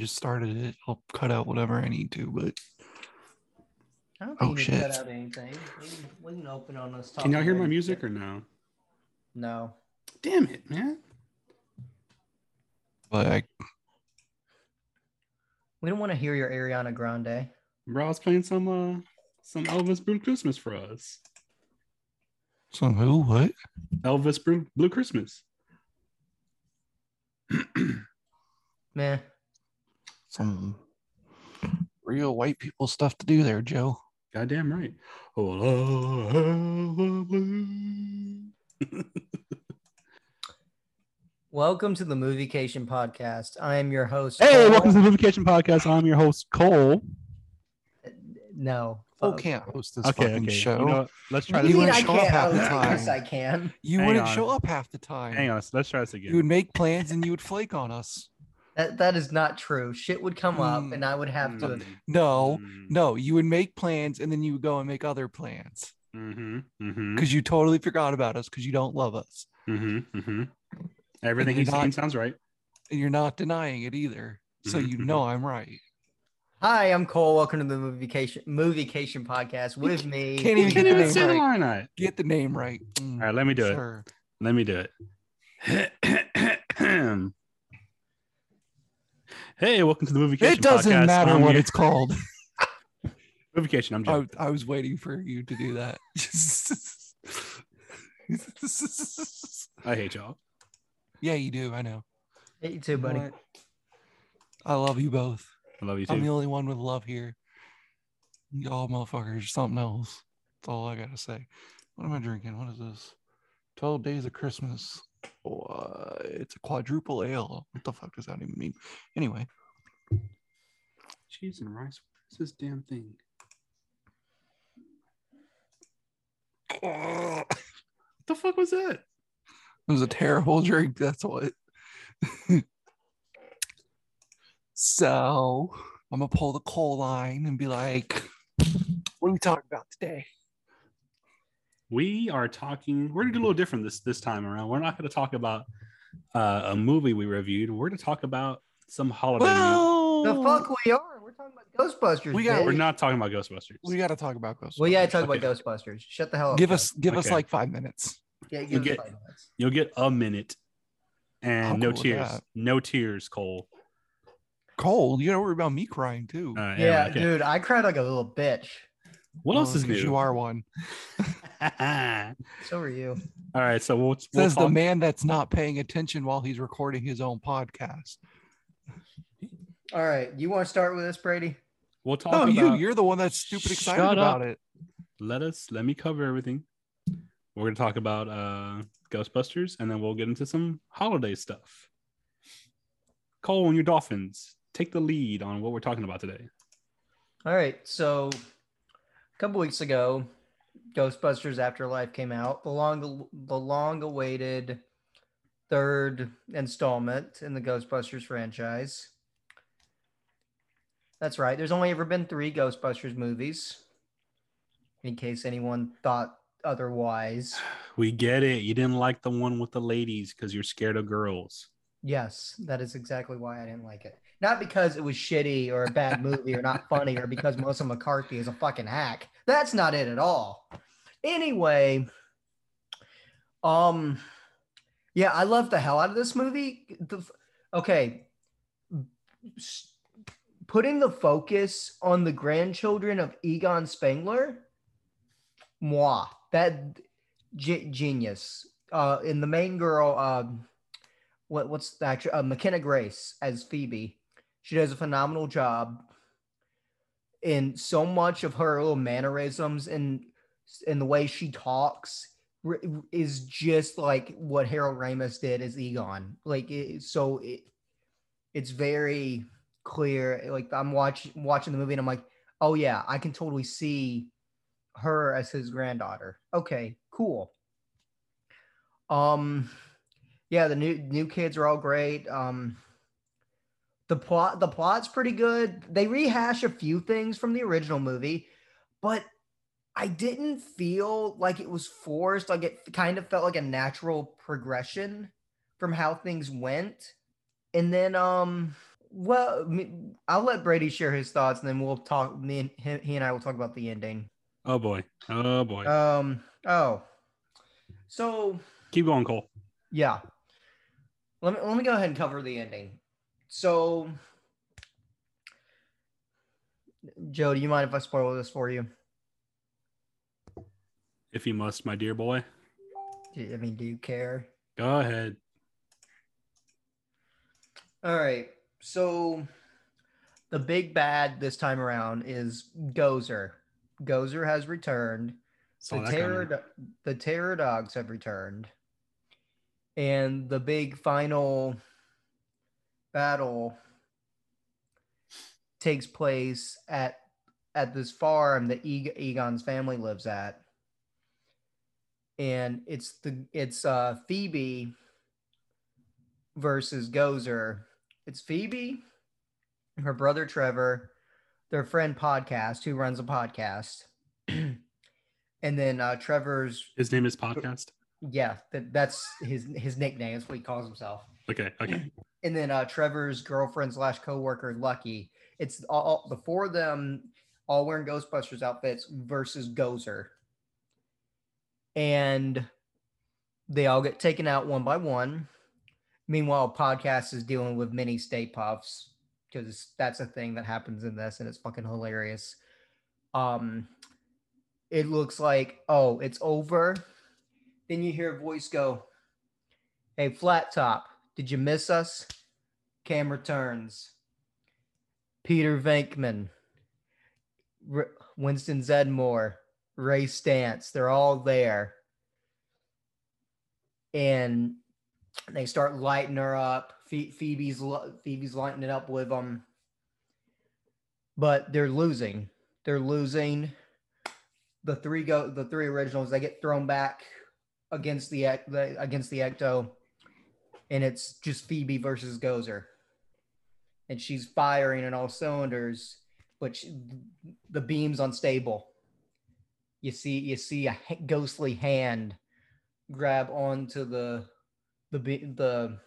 just started it. I'll cut out whatever I need to, but I don't Oh, think you need shit. cut out anything. We can, we can open on this. Can y'all hear my music or no? No. Damn it, man. but I We don't want to hear your Ariana Grande. Bro, I was playing some uh some Elvis Blue Christmas for us. some who what? Elvis Blue, Blue Christmas. Man, Some real white people stuff to do there, Joe. Goddamn right. I have a blue. welcome to the Moviecation podcast. I am your host. Hey, Cole. welcome to the Moviecation Podcast. I'm your host, Cole. No. Cole fuck. can't host this Okay, fucking okay. show. You know? Let's try What this. you wouldn't I show up half the Of course time. I can. you Hang wouldn't on. show up half the time. Hang on, let's try this again. You would make plans and you would flake on us. That, that is not true. Shit would come up Hmm. and I would have to. Mm, No, mm, no, you would make plans and then you would go and make other plans mhm, mhm, because you totally forgot about us because you don't love us. mhm, mhm. Everything he's saying sounds right. And you're not denying it either. So Mhm, you mhm. know I'm right. Hi, I'm Cole. Welcome to the Moviecation Moviecation podcast with me. can't You even can't get the even name say the right. line right. Get the name right. Mm, All right, let me do it. Let me do it. hey, welcome to the Movie It doesn't podcast. matter I'm what your- it's called. Movication. I'm I, I was waiting for you to do that. I hate y'all. yeah, you do. I know. Hey, you too, buddy. what? I love you both. I love you I'm the only one with love here. Y'all motherfuckers, something else. That's all I gotta say. What am I drinking? What is this? 12 days of Christmas. What? It's a quadruple ale. What the fuck does that even mean? Anyway, Cheese and rice. What is this damn thing? What the fuck was that? It was a terrible drink. That's what. so I'm gonna pull the Cole line and be like, what are we talking about today? We are talking. We're gonna do a little different this this time around. We're not gonna talk about uh, a movie we reviewed. We're gonna talk about some holiday. Well, The fuck we are. We're talking about Ghostbusters. We got- We're not talking about Ghostbusters. we gotta talk about Ghostbusters. Well, yeah, talk about Okay. Ghostbusters. Shut the hell up. give Joe. us give us like five minutes. Yeah, You give us get- five minutes. You'll get a minute, and I'm no cool tears. that. No tears, Cole. Cole, you don't worry about me crying too. Uh, Yeah, okay. dude, I cried like a little bitch. What else Oh, is 'cause new? You are one. All So are you. All right. so we'll, we'll Says the man that's not paying attention while he's recording his own podcast. All right, you want to start with us, Brady? We'll talk No, about. you. You're the one that's stupid excited Shut about it. Let us. Let me cover everything. We're gonna talk about uh, Ghostbusters, and then we'll get into some holiday stuff. Cole and your Dolphins, take the lead on what we're talking about today. All right, so a couple weeks ago, Ghostbusters Afterlife came out, the long the long awaited third installment in the Ghostbusters franchise. That's right. There's only ever been 3 Ghostbusters movies. In case anyone thought otherwise. We get it. You didn't like the one with the ladies because you're scared of girls. Yes, that is exactly why I didn't like it. Not because it was shitty or a bad movie or not funny or because Melissa McCarthy is a fucking hack. That's not it at all. Anyway, um yeah, I love the hell out of this movie. The, okay. Putting the focus on the grandchildren of Egon Spengler, moi, that ge- genius. Uh, and the main girl, um, what what's the actor? Uh, McKenna Grace as Phoebe. She does a phenomenal job. In so much of her little mannerisms and and the way she talks is just like what Harold Ramis did as Egon. Like it, so, it, it's very clear. Like I'm watching watching the movie and I'm like, oh yeah, I can totally see her as his granddaughter. Okay, cool. Um, yeah, the new new kids are all great. Um, the plot the plot's pretty good. They rehash a few things from the original movie, but I didn't feel like it was forced. Like it kind of felt like a natural progression from how things went. And then um well, I'll let Brady share his thoughts and then we'll talk me and he, he and I will talk about the ending. Oh boy. Oh boy. Um oh. So Keep going, Cole. Yeah. Let me let me go ahead and cover the ending. So Joe, do you mind if I spoil this for you? If you must, my dear boy. I mean, do you care? Go ahead. All right. So the big bad this time around is Gozer. Gozer has returned. Saw the terror coming. the terror dogs have returned. And the big final battle takes place at at this farm that Eg- Egon's family lives at. And it's the it's uh Phoebe versus Gozer. It's Phoebe, her brother Trevor, their friend podcast, who runs a podcast. and then uh Trevor's His name is podcast. yeah, that, that's his his nickname. That's what he calls himself. Okay. Okay. And then uh Trevor's girlfriend slash coworker Lucky. It's all, all the four of them all wearing Ghostbusters outfits versus Gozer. And they all get taken out one by one. Meanwhile, podcast is dealing with mini Stay Puffs because that's a thing that happens in this, and it's fucking hilarious. Um, it looks like oh, it's over. Then you hear a voice go, "Hey, Flat Top, did you miss us?" Cam returns. Peter Venkman, R- Winston Zeddemore, Ray Stantz, they're all there. And they start lighting her up. Phoebe's Phoebe's lighting it up with them. But they're losing. They're losing. The three go the three originals, they get thrown back against the, the against the Ecto. And it's just Phoebe versus Gozer and she's firing in all cylinders, but she, the beam's unstable. You see, you see a ghostly hand grab onto the the the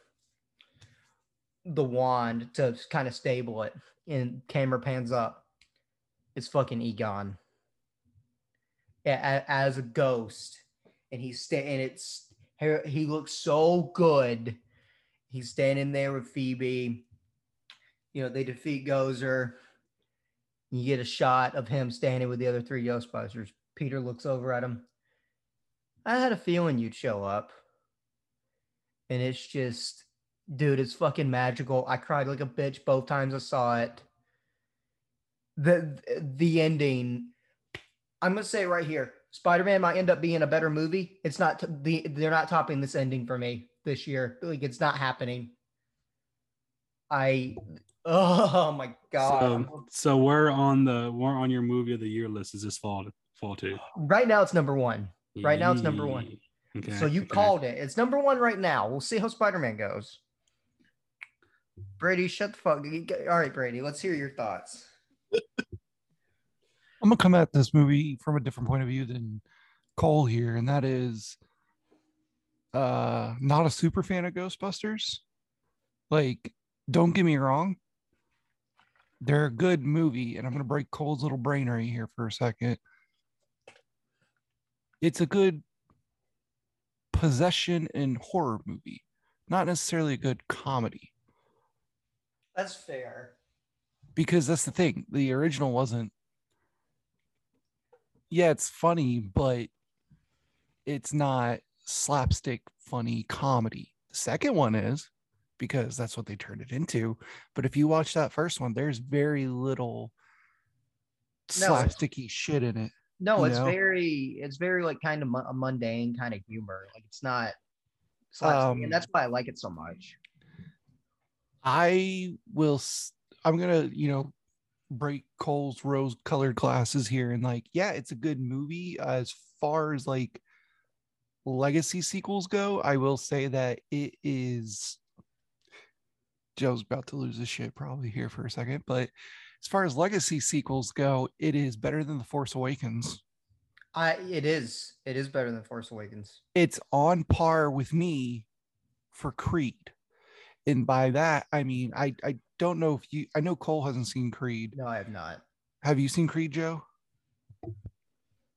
the wand to kind of stable it, and camera pans up. It's fucking Egon as a ghost, and he's sta- and it's he looks so good. He's standing there with Phoebe you know, they defeat Gozer. You get a shot of him standing with the other three Ghostbusters. Peter looks over at him. I had a feeling you'd show up. And it's just, dude, it's fucking magical. I cried like a bitch both times I saw it. The the ending, I'm gonna say right here. Spider-Man might end up being a better movie. It's not the they're not topping this ending for me this year. Like it's not happening. I oh my god. So, so we're on the we're on your movie of the year list. Is this fall fall too? right now it's number one. Right now it's number one. Okay. so you okay. called it. It's number one right now. We'll see how Spider-Man goes. Brady, shut the fuck. All right, Brady, let's hear your thoughts. I'm gonna come at this movie from a different point of view than Cole here, and that is uh not a super fan of Ghostbusters. Like, don't get me wrong. They're a good movie, and I'm gonna break Cole's little brain right here for a second. It's a good possession and horror movie, not necessarily a good comedy. That's fair. because that's the thing the original wasn't yeah it's funny but it's not slapstick funny comedy the second one is because that's what they turned it into but if you watch that first one there's very little No. slapsticky shit in it No, it's know? very, it's very like kind of mu- a mundane kind of humor. Like it's not, slapstick, Um, and that's why I like it so much. I will. I'm gonna, you know, break Cole's rose-colored glasses here, and like, yeah, it's a good movie. As far as like legacy sequels go, I will say that it is. Joe's about to lose his shit probably here for a second, but as far as legacy sequels go, it is better than The Force Awakens. I, it is, it is better than Force Awakens. It's on par with me for Creed. And by that, I mean, I, I don't know if you, I know Cole hasn't seen Creed. No, I have not. Have you seen Creed, Joe? I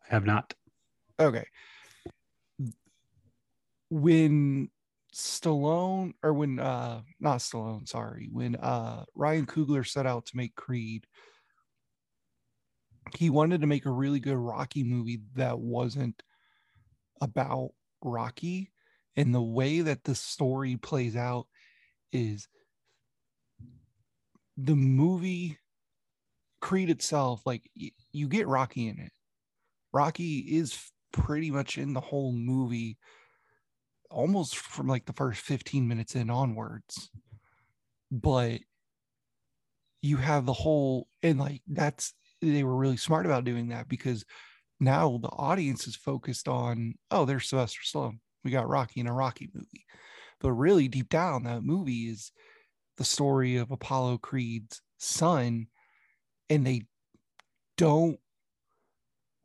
have not. Okay. When Stallone or when uh not Stallone, sorry, when uh Ryan Coogler set out to make Creed, he wanted to make a really good Rocky movie that wasn't about Rocky. And the way that the story plays out is the movie Creed itself, like y- you get Rocky in it. Rocky is pretty much in the whole movie almost from like the first 15 minutes in onwards. But you have the whole and like that's they were really smart about doing that because now the audience is focused on oh there's Sylvester Stallone we got Rocky in a Rocky movie but really deep down that movie is the story of Apollo Creed's son and they don't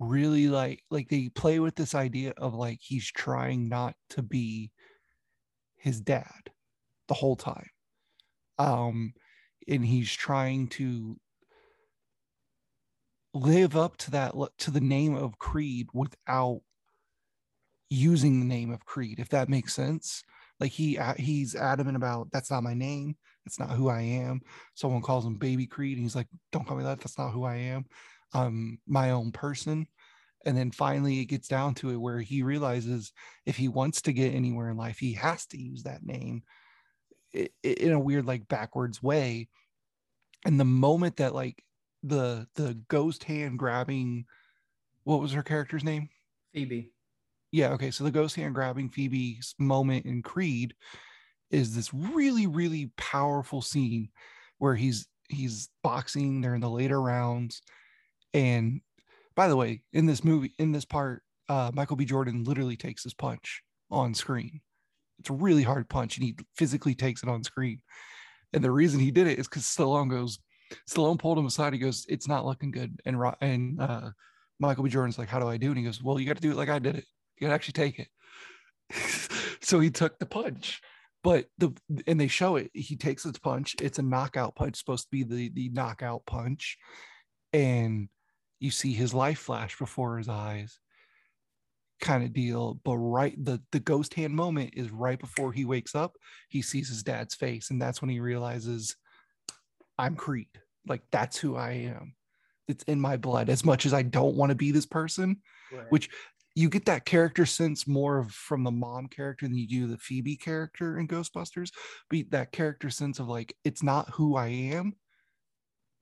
really like like they play with this idea of like he's trying not to be his dad the whole time. Um and he's trying to live up to that to the name of creed without using the name of creed if that makes sense. Like he he's adamant about that's not my name. That's not who i am. Someone calls him baby creed and he's like don't call me that. That's not who i am i'm my own person and then finally it gets down to it where he realizes if he wants to get anywhere in life he has to use that name in a weird like backwards way and the moment that like the the ghost hand grabbing what was her character's name Phoebe. Yeah, okay. So the ghost hand grabbing Phoebe's moment in Creed is this really, really powerful scene where he's he's boxing, they're in the later rounds. And by the way, in this movie, in this part, uh, Michael B. Jordan literally takes his punch on screen. It's a really hard punch, and he physically takes it on screen. And the reason he did it is because Stallone goes, Stallone pulled him aside. He goes, "It's not looking good." And and uh, Michael B. Jordan's like, "How do I do?" And he goes, "Well, you got to do it like I did it. You got to actually take it." so he took the punch, but the and they show it. He takes his punch. It's a knockout punch, supposed to be the the knockout punch, and you see his life flash before his eyes kind of deal but right the the ghost hand moment is right before he wakes up he sees his dad's face and that's when he realizes i'm creed like that's who i am it's in my blood as much as i don't want to be this person Right. which you get that character sense more of from the mom character than you do the phoebe character in ghostbusters but that character sense of like it's not who i am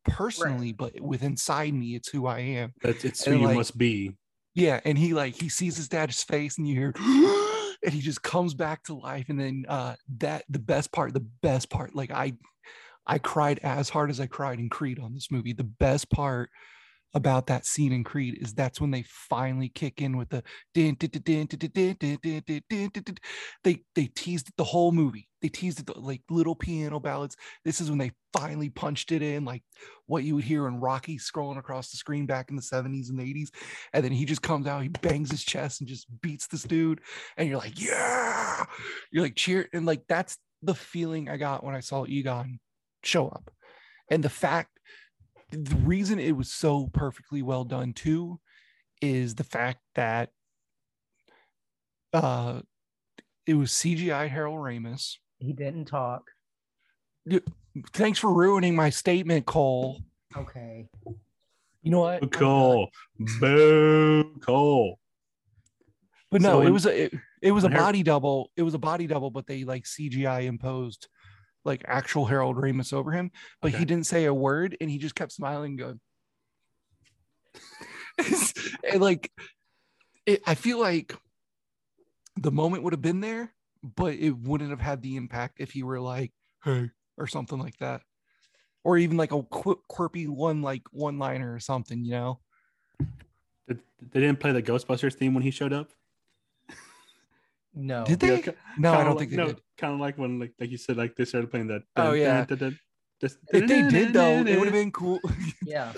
personally but with inside me it's who i am That's it's who And, you must be. yeah, and he like he sees his dad's face, and you hear, and he just comes back to life. And then uh that the best part, the best part, like I, I cried as hard as I cried in Creed on this movie. The best part about that scene in Creed is that's when they finally kick in with the they they teased the whole movie. They teased the like little piano ballads. This is when they finally punched it in, like what you would hear in Rocky scrolling across the screen back in the 70s and 80s. And then he just comes out, he bangs his chest and just beats this dude. And you're like, yeah, you're like cheer. And like that's the feeling I got when I saw Egon show up. And the fact the reason it was so perfectly well done too is the fact that uh it was CGI Harold Ramis. He didn't talk. Thanks for ruining my statement, Cole. Okay. You know what? Boo Cole. Boo Cole. But no, So it was a it, it was a body double. It was a body double, but they like CGI imposed like actual Harold Ramis over him. But Okay. he didn't say a word, and he just kept smiling, and going. and like, it, I feel like the moment would have been there, but it wouldn't have had the impact if he were like, "Hey," or something like that, or even like a qu- quirky one, like one liner or something, you know. They didn't play the Ghostbusters theme when he showed up. No. Did they? ki- no, I don't like- think they no, did. Kind of like when, like, like you said, like they started playing that. Oh, yeah. Just, If they did though, it would have been cool. Yeah.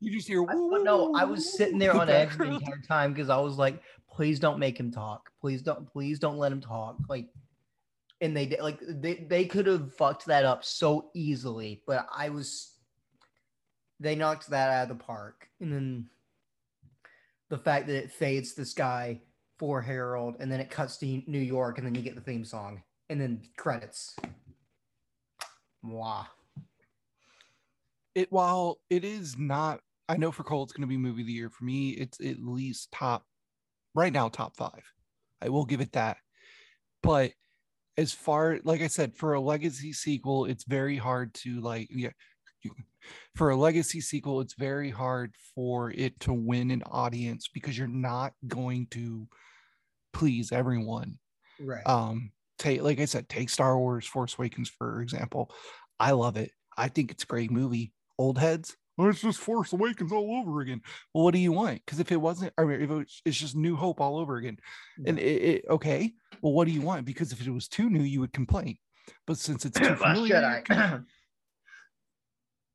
you just hear. I, no, I was sitting there on edge the entire time because I was like, please don't make him talk. Please don't, please don't let him talk. Like, and they did like they, they could have fucked that up so easily, but I was they knocked that out of the park. And then the fact that it fades the sky for Harold and then it cuts to New York and then you get the theme song and then credits. Wow. It while it is not, I know for Cole it's going to be movie of the year. For me, it's at least top right now, top five. I will give it that. But as far like I said, for a legacy sequel, it's very hard to like yeah. For a legacy sequel, it's very hard for it to win an audience because you're not going to please everyone. Right. Um, take like I said, take Star Wars Force Awakens for example. I love it. I think it's a great movie. Old heads, well, it's just Force Awakens all over again. Well, what do you want? Because if it wasn't, I mean, if it was, it's just New Hope all over again, and it, it, okay, well, what do you want? Because if it was too new, you would complain. But since it's too familiar, Jedi. you can-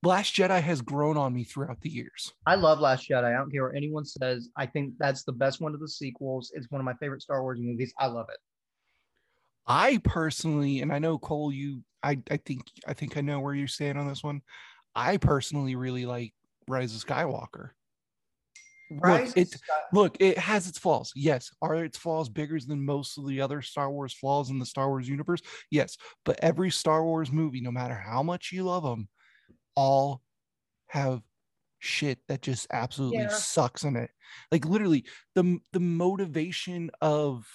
Last Jedi has grown on me throughout the years. I love Last Jedi. I don't care what anyone says. I think that's the best one of the sequels. It's one of my favorite Star Wars movies. I love it. I personally, and I know Cole, you, I, I think, I think I know where you stand on this one. I personally really like Rise of Skywalker. Rise it- Sky- Look, it has its flaws. Yes. Are its flaws bigger than most of the other Star Wars flaws in the Star Wars universe? Yes. But every Star Wars movie, no matter how much you love them, all have shit that just absolutely Yeah. sucks in it. Like literally the the motivation of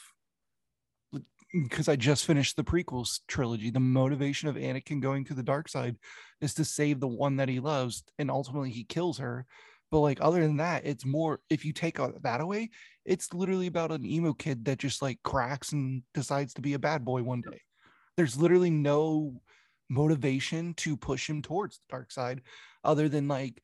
because I just finished the prequels trilogy, the motivation of Anakin going to the dark side is to save the one that he loves, and ultimately he kills her. But like other than that, it's more if you take that away, it's literally about an emo kid that just like cracks and decides to be a bad boy one day. There's literally no motivation to push him towards the dark side other than like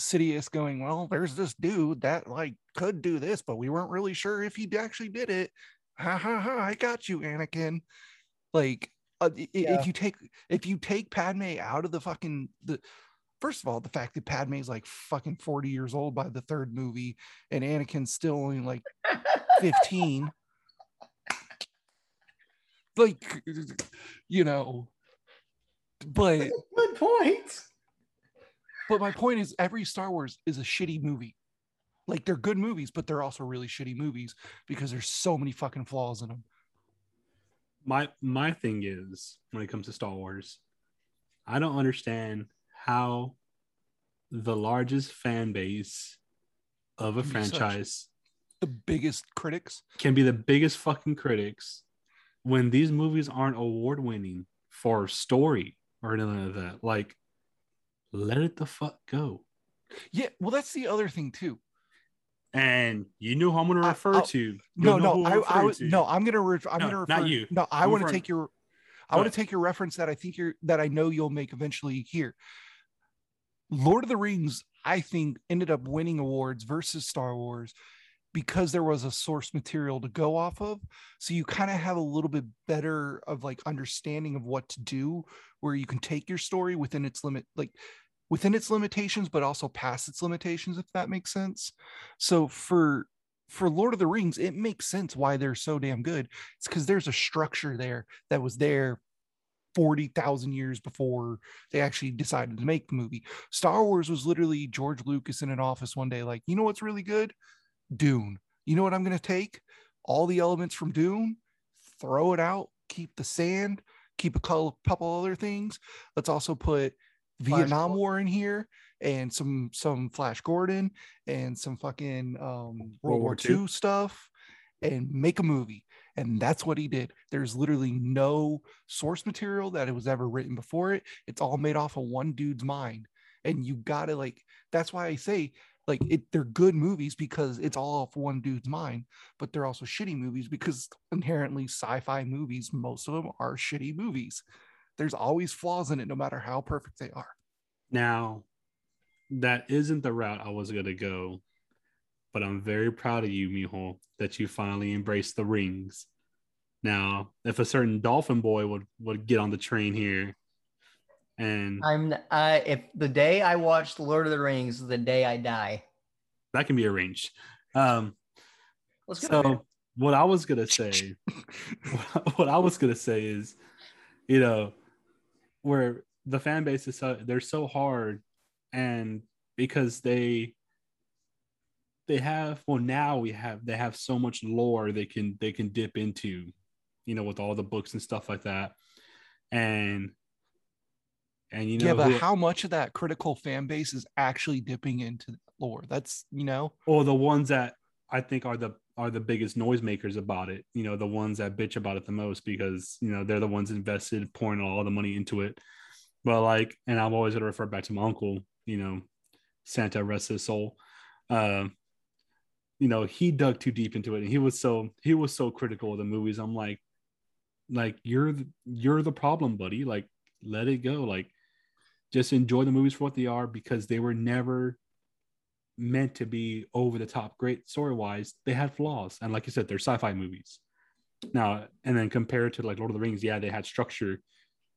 Sidious going, Well, there's this dude that like could do this, but we weren't really sure if he actually did it. Ha ha ha, I got you, Anakin. Like uh, Yeah. if you take if you take Padme out of the fucking the first of all, the fact that Padme is like fucking 40 years old by the third movie and Anakin's still only like 15. like you know, but Good point. but my point is every Star Wars is a shitty movie. Like they're good movies, but they're also really shitty movies because there's so many fucking flaws in them. my my thing is when it comes to Star Wars, I don't understand how the largest fan base of a Can franchise The biggest critics. can be the biggest fucking critics when these movies aren't award winning for story or anything of that. Like, let it the fuck go. Yeah, well, that's the other thing too. And you know who I'm going oh, to refer to. No, no, I, I was to. no, I'm gonna re- I'm No, gonna refer. not refer, you. No, I want to take your I want to take your reference that I think you're that I know you'll make eventually here. Lord of the Rings, I think, ended up winning awards versus Star Wars because there was a source material to go off of. So you kind of have a little bit better of like understanding of what to do, where you can take your story within its limit, like within its limitations, but also past its limitations, if that makes sense. So for for Lord of the Rings, it makes sense why they're so damn good. It's because there's a structure there that was there 40,000 years before they actually decided to make the movie. Star Wars was literally George Lucas in an office one day, like, you know what's really good? Dune. You know what I'm going to take? All the elements from Dune, throw it out, keep the sand, keep a couple, couple other things. Let's also put Flash Vietnam Gordon. War in here and some some Flash Gordon and some fucking um, World War II. II stuff and make a movie. And that's what he did. There's literally no source material that it was ever written before it. It's all made off of one dude's mind. And you gotta like that's why I say like it they're good movies because it's all off one dude's mind, but they're also shitty movies because inherently sci-fi movies, most of them are shitty movies. There's always flaws in it, no matter how perfect they are. Now, that isn't the route I was going to go, but I'm very proud of you, Mijo, that you finally embraced the rings. Now, if a certain dolphin boy would would get on the train here, and I'm uh if the day I watch The Lord of the Rings the day I die. that can be arranged. Um, Let's go. so what I was gonna say, what I was gonna say is, you know, where the fan base is so they're so hard, and because they they have well now we have they have so much lore they can they can dip into, you know, with all the books and stuff like that, and and you know yeah, but who- how much of that critical fan base is actually dipping into lore? That's you know, or the ones that I think are the are the biggest noisemakers about it. You know, the ones that bitch about it the most because you know they're the ones invested, pouring all the money into it. But like, and I've always to refer back to my uncle. You know, Santa rest his soul. Uh, you know, he dug too deep into it, and he was so he was so critical of the movies. I'm like, like you're you're the problem, buddy. Like, let it go. Like, just enjoy the movies for what they are because they were never meant to be over the top great story wise they had flaws and like you said they're sci-fi movies. Now and then compared to like lord of the rings yeah they had structure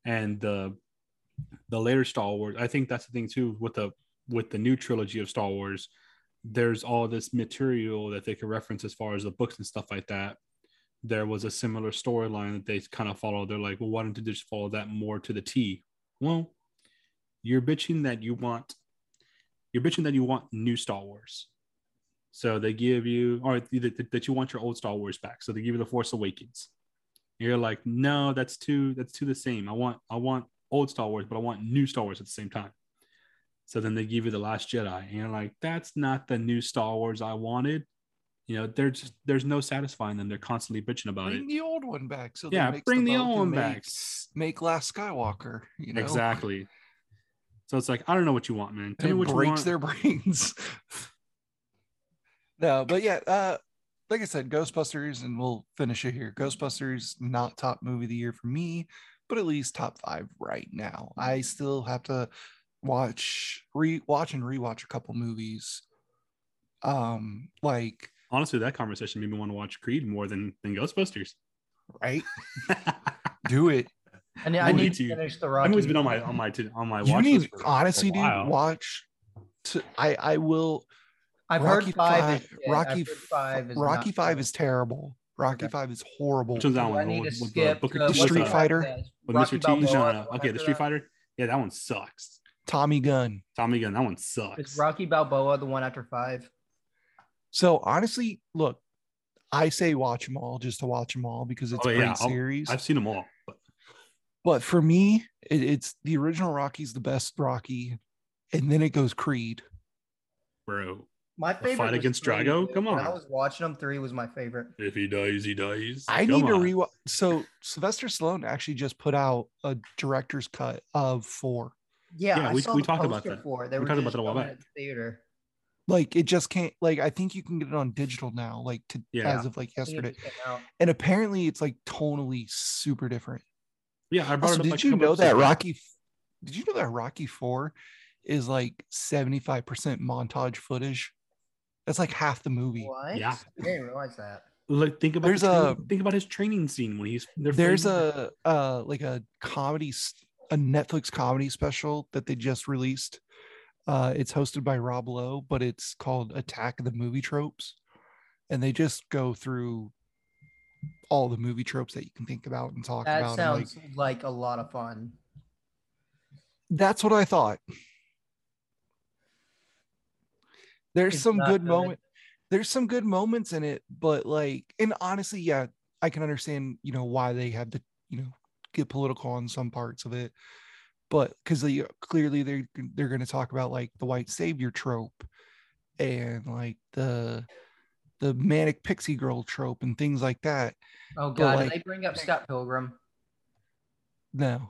and the the later star wars i think that's the thing too with the with the new trilogy of star wars there's all this material that they could reference as far as the books and stuff like that. There was a similar storyline that they kind of followed. They're like well why don't you just follow that more to the t? Well you're bitching that you want you're bitching that you want new Star Wars. So they give you, or that, that you want your old Star Wars back. So they give you the Force Awakens. You're like, no, that's too that's too the same. I want I want old Star Wars, but I want new Star Wars at the same time. So then they give you the Last Jedi, and you're like, that's not the new Star Wars I wanted. You know, there's there's no satisfying them. They're constantly bitching about bring it. Bring the old one back. So Yeah, bring the old one make- back. Make Last Skywalker. You know, Exactly. So it's like, I don't know what you want, man. Tell me it you breaks their brains. no, but yeah, uh, like I said, Ghostbusters, and we'll finish it here. Ghostbusters, not top movie of the year for me, but at least top five right now. I still have to watch, re watch and rewatch a couple movies. Um, like Honestly, that conversation made me want to watch Creed more than than Ghostbusters. right, do it. And I We'll need need to to- finish the I've always been on my on my to- on my You watch need list for- for honestly, a dude, while. watch. To, I I will. I've Rocky heard five. is Five- shit. Rocky heard five. Is Rocky Five good. is terrible. Rocky Okay. Five is horrible. Which one's that Do I one? need With- to with skip Booker the- Street that? Fighter? With Rocky Mr. T? Balboa, no, no. Okay, the Street? Fighter. Yeah, that one sucks. Tommy Gunn. Tommy Gunn, that one sucks. Is Rocky Balboa the one after five? So honestly, look, I say watch them all just to watch them all because it's Oh, a yeah, great I'll- series. I've seen them all. But But for me, it, it's the original Rocky's the best Rocky, and then it goes Creed. bro, My favorite fight against three, Drago? dude. Come When I was watching them. Three was my favorite. if he dies, he dies. I Come need to on. rewatch. So Sylvester Stallone actually just put out a director's cut of four. Yeah, Yeah, I we- saw we the talked about that. For it. They We were talked about that a while showing it back. at the theater. Like it just can't. Like I think you can get it on digital now. Like to Yeah. as of like I think it yesterday, just came out. and apparently it's like tonally super different. Yeah, I brought Also, it up. did like you know that episodes. Rocky? Did you know that Rocky Four is like seventy five percent montage footage? That's like half the movie. What? Yeah. I didn't realize that. Look, think about There's the a- training- think about his training scene when he's There's a uh like a comedy, a Netflix comedy special that they just released. Uh, it's hosted by Rob Lowe, but it's called Attack of the Movie Tropes, and they just go through all the movie tropes that you can think about and talk That about. like, sounds like a lot of fun. that's what I thought. There's It's some good good. moment. There's some good moments in it, but like, and honestly, yeah, I can understand, you know, why they have to, you know, get political on some parts of it, but because they clearly they're they're going to talk about like the white savior trope and like the the manic pixie girl trope and things like that. Oh god, like- they bring up Scott Pilgrim? No,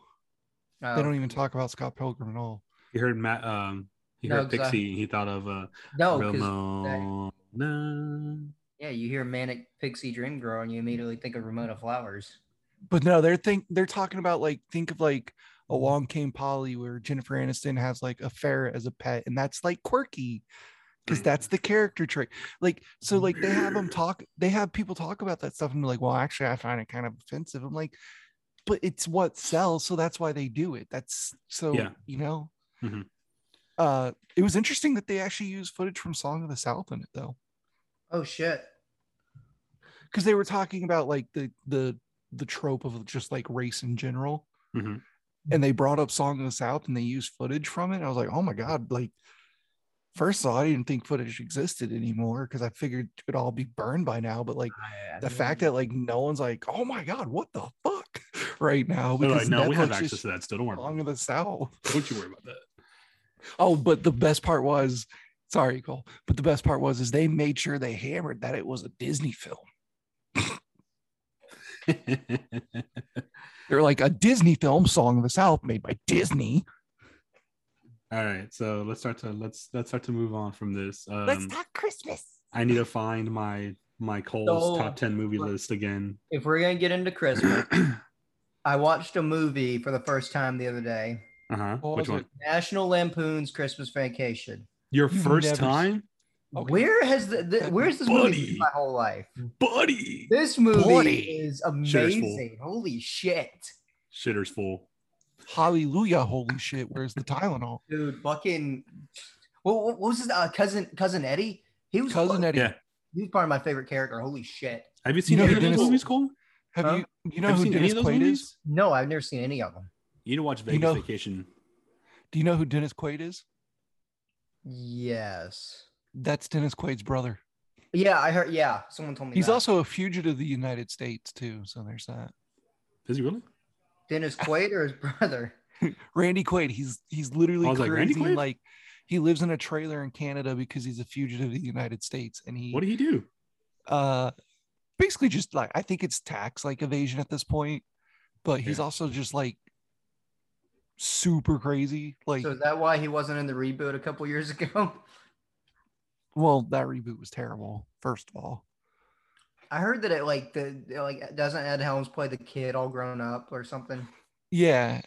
Oh, they don't even talk about Scott Pilgrim at all. he heard Matt um he No, heard 'cause I- Pixie and he thought of uh No, because Ramona. yeah, you hear manic pixie dream girl and you immediately think of Ramona Flowers. but no, they're think they're talking about like think of like. Along Came Polly, where Jennifer Aniston has like a ferret as a pet, and that's like quirky because that's the character trait. Like, so like they have them talk, they have people talk about that stuff, and be like, well, actually, I find it kind of offensive. I'm like, but it's what sells, so that's why they do it. That's so Yeah. you know. Mhm. Uh, it was interesting that they actually used footage from Song of the South in it though. Oh shit. because they were talking about like the the the trope of just like race in general, Mhm. and they brought up Song of the South and they used footage from it. I was like, oh my god! Like, first of all, I didn't think footage existed anymore because I figured it would all be burned by now. But like the fact that like no one's like, oh my god, what the fuck, right now? They're like, Because no, we have access to that still. Don't worry Song of the South. Don't you worry about that. Oh, but the best part was, sorry, Cole, but the best part was is they made sure they hammered that it was a Disney film. They're like a Disney film, Song of the South, made by Disney. All right, so let's start to let's let's start to move on from this. Um, Let's talk Christmas. I need to find my my Cole's So- top ten movie list again. If we're gonna get into Christmas, uh I watched a movie for the first time the other day. huh. Which one? National Lampoon's Christmas Vacation. Your You've first never time, Okay. Where has the, the where's this movie Buddy. been my whole life? buddy. This movie Buddy. is amazing. Holy shit. Shitter's full. Hallelujah, holy shit. Where's the Tylenol? Dude, fucking what, what was his uh, cousin cousin Eddie? He was Cousin Eddie. Yeah. he was part of my favorite character. Holy shit. Have you seen know any who of those Dennis- movies, Cole? Have Huh? you you know Have who seen any Dennis of those Quaid movies? is? No, I've never seen any of them. You need to watch Vegas know- Vacation. Do you know who Dennis Quaid is? Yes. That's Dennis Quaid's brother. Yeah, I heard. Yeah, someone told me. He's that. also a fugitive of the United States too. So there's that. Is he really? Dennis Quaid or his brother. Randy Quaid. He's he's literally I was like. Randy Quaid? Like he lives in a trailer in Canada because he's a fugitive of the United States, and he What did he do? uh basically just like I think it's tax like evasion at this point, but he's Yeah. also just like super crazy. Like, So is that why he wasn't in the reboot a couple years ago? well, that reboot was terrible. First of all, I heard that it like the like doesn't Ed Helms play the kid all grown up or something? yeah,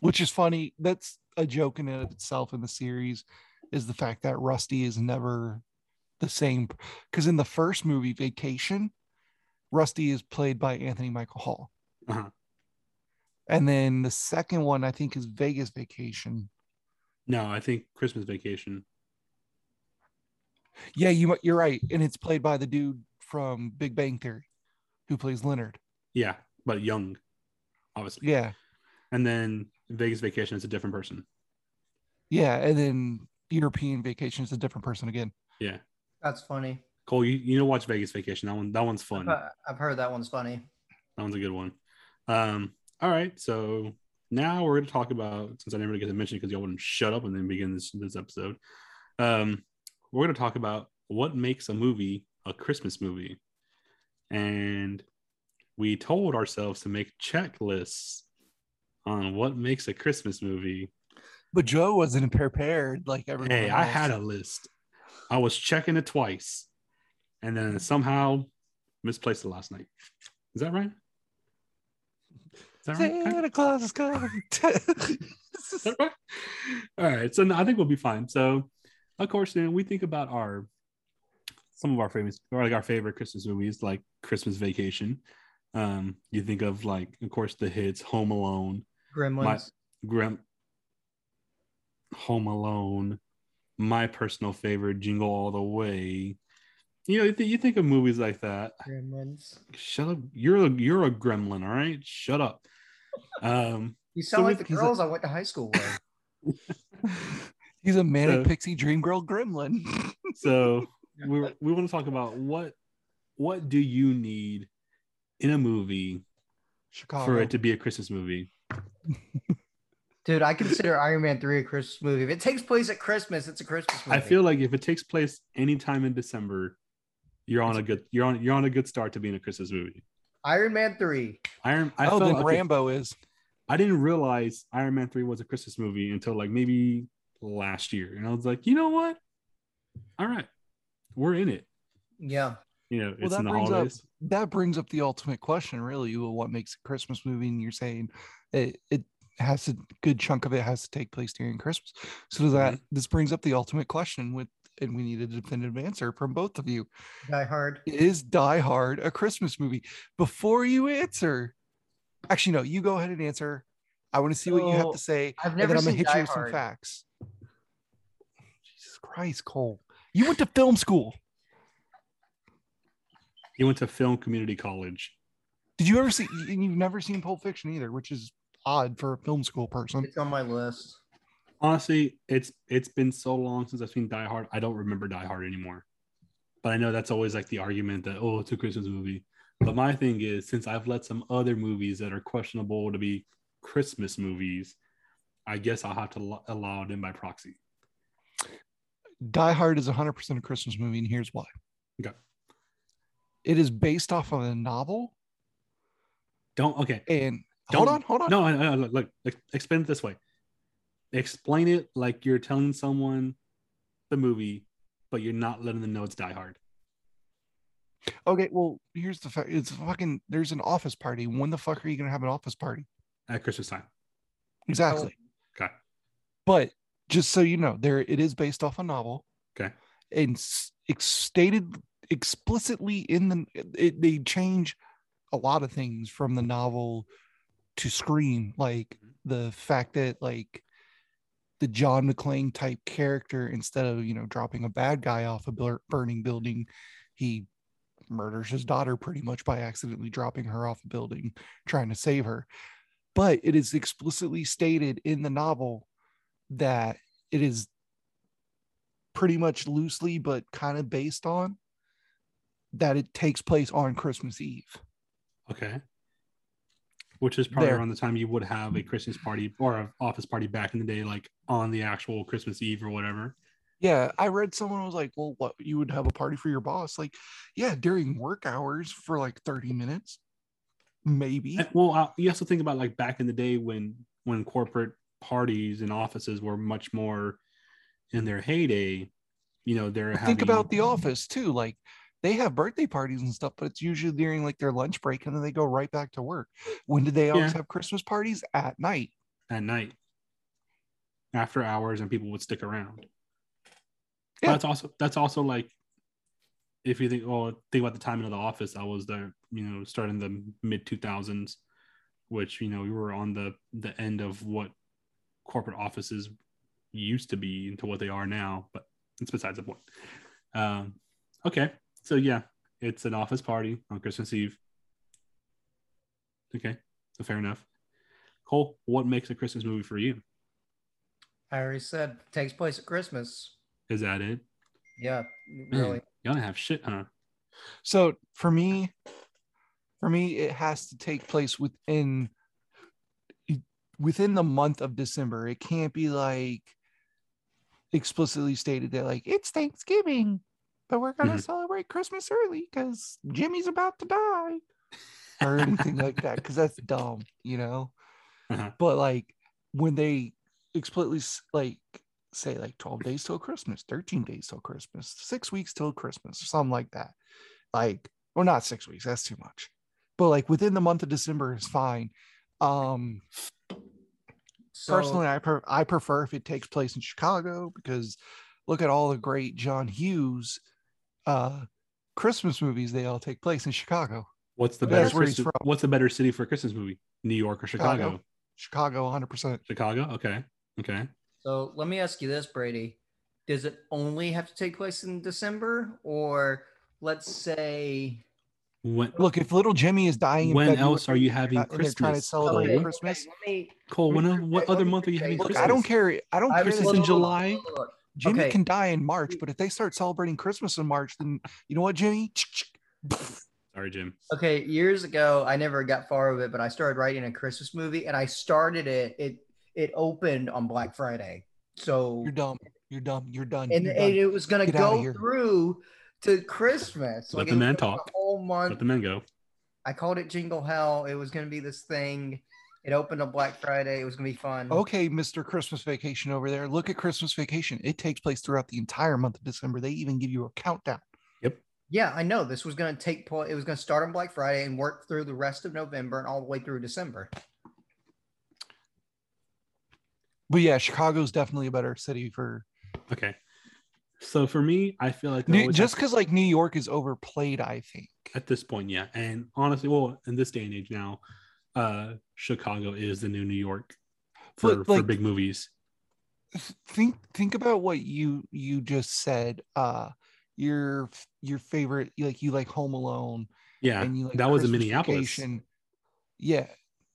which is funny. That's a joke in and of itself in the series is the fact that Rusty is never the same. Because in the first movie, Vacation, Rusty is played by Anthony Michael Hall. Uh-huh. And then the second one, I think, is Vegas Vacation. No, I think Christmas Vacation. Yeah, you you're right, and it's played by the dude from Big Bang Theory, who plays Leonard. Yeah, but young, obviously. Yeah, And then Vegas Vacation is a different person. yeah, and then European Vacation is a different person again. Yeah. That's funny. Cole, you, you know watch Vegas Vacation. That one that one's fun. I've, I've heard that one's funny. That one's a good one. Um, all right, so now we're gonna talk about since I never get to mention because y'all wouldn't shut up and then begin this this episode. Um, we're gonna talk about what makes a movie a Christmas movie, and we told ourselves to make checklists on what makes a Christmas movie. But Joe wasn't prepared like everyone. Hey, I had a list. I was checking it twice, and then somehow misplaced it last night. Is that right? Is that right? Santa Claus is coming. Is that right? All right. So no, I think we'll be fine. So, of course, then we think about our some of our famous or like our favorite Christmas movies, like Christmas Vacation. Um, you think of like, of course, the hits Home Alone, Gremlins. Grim, Home Alone, my personal favorite, Jingle All the Way. You know, you, th- you think of movies like that. Gremlins. Shut up! You're a you're a gremlin, all right? Shut up. Um, You sound like the he's a- girls I went to high school with. He's a manic So- pixie dream girl gremlin. so we we want to talk about what what do you need in a movie Chicago. for it to be a Christmas movie? Dude, I consider Iron Man 3 a Christmas movie. If it takes place at Christmas, it's a Christmas movie. I feel like if it takes place anytime in December, you're on a good you're on you're on a good start to being a Christmas movie. Iron Man 3. Iron I oh, felt then okay, Rambo is. I didn't realize Iron Man 3 was a Christmas movie until like maybe last year. And I was like, you know what? All right, we're in it. Yeah. You know, Well, it's that in the brings up- That brings up the ultimate question, really. Well, what makes a Christmas movie? And you're saying it, it has a good chunk of it has to take place during Christmas. So does that mm-hmm. this brings up the ultimate question with, and we need a definitive answer from both of you. Die Hard. Is Die Hard a Christmas movie? Before you answer, actually, no, you go ahead and answer. I want to see what you have to say. I've and never then I'm gonna seen hit Die you with some Hard. facts. Jesus Christ, Cole. You went to film school. He went to film community college. Did you ever see? And you've never seen Pulp Fiction either, which is odd for a film school person. It's on my list. Honestly, it's it's been so long since I've seen Die Hard. I don't remember Die Hard anymore. But I know that's always like the argument that oh, it's a Christmas movie. But my thing is, since I've let some other movies that are questionable to be Christmas movies, I guess I'll have to lo- allow it in by proxy. Die Hard is 100% a Christmas movie, and here's why. Okay. It is based off of a novel, Don't okay. and Don't- hold on, hold on. No, I, look, look, look, explain it this way. Explain it like you're telling someone the movie, but you're not letting them know it's Die Hard. Okay, well, here's the fact. It's fucking. There's an office party. When the fuck are you gonna have an office party? at Christmas time. Exactly. Okay. But just so you know, there it is based off a novel. Okay. And it's stated explicitly in the it, they change a lot of things from the novel to screen, like mm-hmm. the fact that like the John McClane type character, instead of you know dropping a bad guy off a burning building, he murders his daughter pretty much by accidentally dropping her off a building, trying to save her but it is explicitly stated in the novel that it is pretty much loosely but kind of based on that it takes place on Christmas Eve. Okay. Which is probably There. around the time you would have a Christmas party or an office party back in the day, like on the actual Christmas Eve or whatever. Yeah, I read someone was like, "Well, what you would have a party for your boss?" Like, yeah, during work hours for like 30 minutes. Maybe. Well, uh, you also think about like back in the day when when corporate parties and offices were much more in their heyday. You know, they're having, Think about the office too. Like they have birthday parties and stuff, but it's usually during like their lunch break and then they go right back to work. When did they always Yeah. have Christmas parties? At night. at night after hours, and people would stick around. Yeah. That's also that's also like if you think well think about the timing of the office that was the you know starting the mid 2000s which you know we were on the the end of what corporate offices used to be into what they are now but it's besides the point. Um okay. So yeah it's an office party on christmas eve. Okay. So fair enough. Cole what makes a christmas movie for you? I already said takes place at Christmas. is that it? Yeah, Man, really. y'all don't have shit huh? So for me, for me, it has to take place within within the month of December. It can't be like explicitly stated that like it's Thanksgiving, but we're gonna Mhm. celebrate Christmas early because Jimmy's about to die or anything like that. Because that's dumb, you know. Uh-huh. But like when they explicitly like say like 12 days till Christmas, 13 days till Christmas, six weeks till Christmas, or something like that. Like, or not six weeks, that's too much. But like within the month of December is fine. Um So, personally I pre- I prefer if it takes place in Chicago because look at all the great John Hughes uh Christmas movies, they all take place in Chicago. What's the That's better where he's from. What's the better city for a Christmas movie? New York or Chicago? Chicago, 100%. Chicago. Okay. Okay. so let me ask you this, Brady. Does it only have to take place in December, or let's say When Look, if little Jimmy is dying, when February else are you having uh, and they're trying to Christmas? celebrate Cole? Okay, Christmas. me- Cole, when me- what other me month are you having Look, Look, Christmas? I don't care. I don't I care. Christmas in look, look, July? Jimmy Okay. can die in March, but if they start celebrating Christmas in March, then you know what, Jimmy? Sorry, Jim. Okay, years ago, I never got far with it, but I started writing a Christmas movie, and I started it. It it opened on Black Friday, so You're dumb. You're dumb. You're done. and, You're and done. it was gonna Get go through to Christmas. Let it the was man talk. A whole month. Let the men go. I called it Jingle Hell. It was gonna be this thing. It opened on Black Friday. It was gonna be fun. Okay, Mr. Christmas Vacation over there. Look at Christmas Vacation. It takes place throughout the entire month of December. They even give you a countdown. Yep. Yeah, I know. This was gonna take place. It was gonna start on Black Friday and work through the rest of November and all the way through December. But yeah, Chicago's definitely a better city for Okay. So for me, I feel like New, just because like New York is overplayed, I think. at this point, yeah. And honestly, well, in this day and age now, uh, Chicago is the new New York for, But, for big movies. Think think about what you you just said. Uh your your favorite like you like Home Alone Yeah, and you like that was in Minneapolis. Yeah,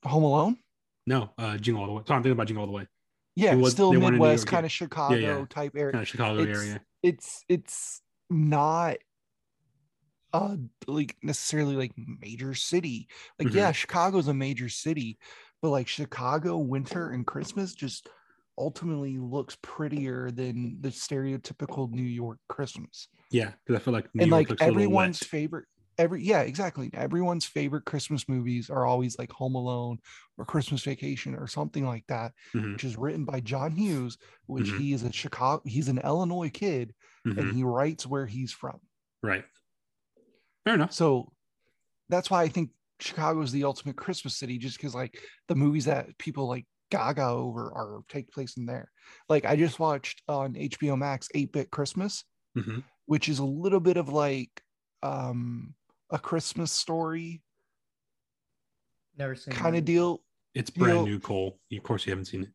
Home Alone. No, uh, Jingle All the Way. So I'm thinking about Jingle All the Way, Yeah, was- still they weren't in New Midwest kind of Chicago yeah. type area. kind of Chicago It's- area. It's it's not uh like necessarily like major city. Like Mhm. yeah, Chicago's a major city, but like Chicago winter and Christmas just ultimately looks prettier than the stereotypical New York Christmas. Yeah, because I feel like New and York like everyone's favorite every yeah exactly everyone's favorite christmas movies are always like home alone or christmas vacation or something like that Mhm, which is written by john hughes which Mhm. he is a chicago he's an illinois kid mhm, and he writes where he's from Right. Fair enough. so that's why i think chicago is the ultimate christmas city just because like the movies that people like gaga over are take place in there like i just watched on hbo max 8-bit christmas Mhm. which is a little bit of like um a Christmas story Never seen kind of deal. It's You brand know- new, Cole. Of course, you haven't seen it.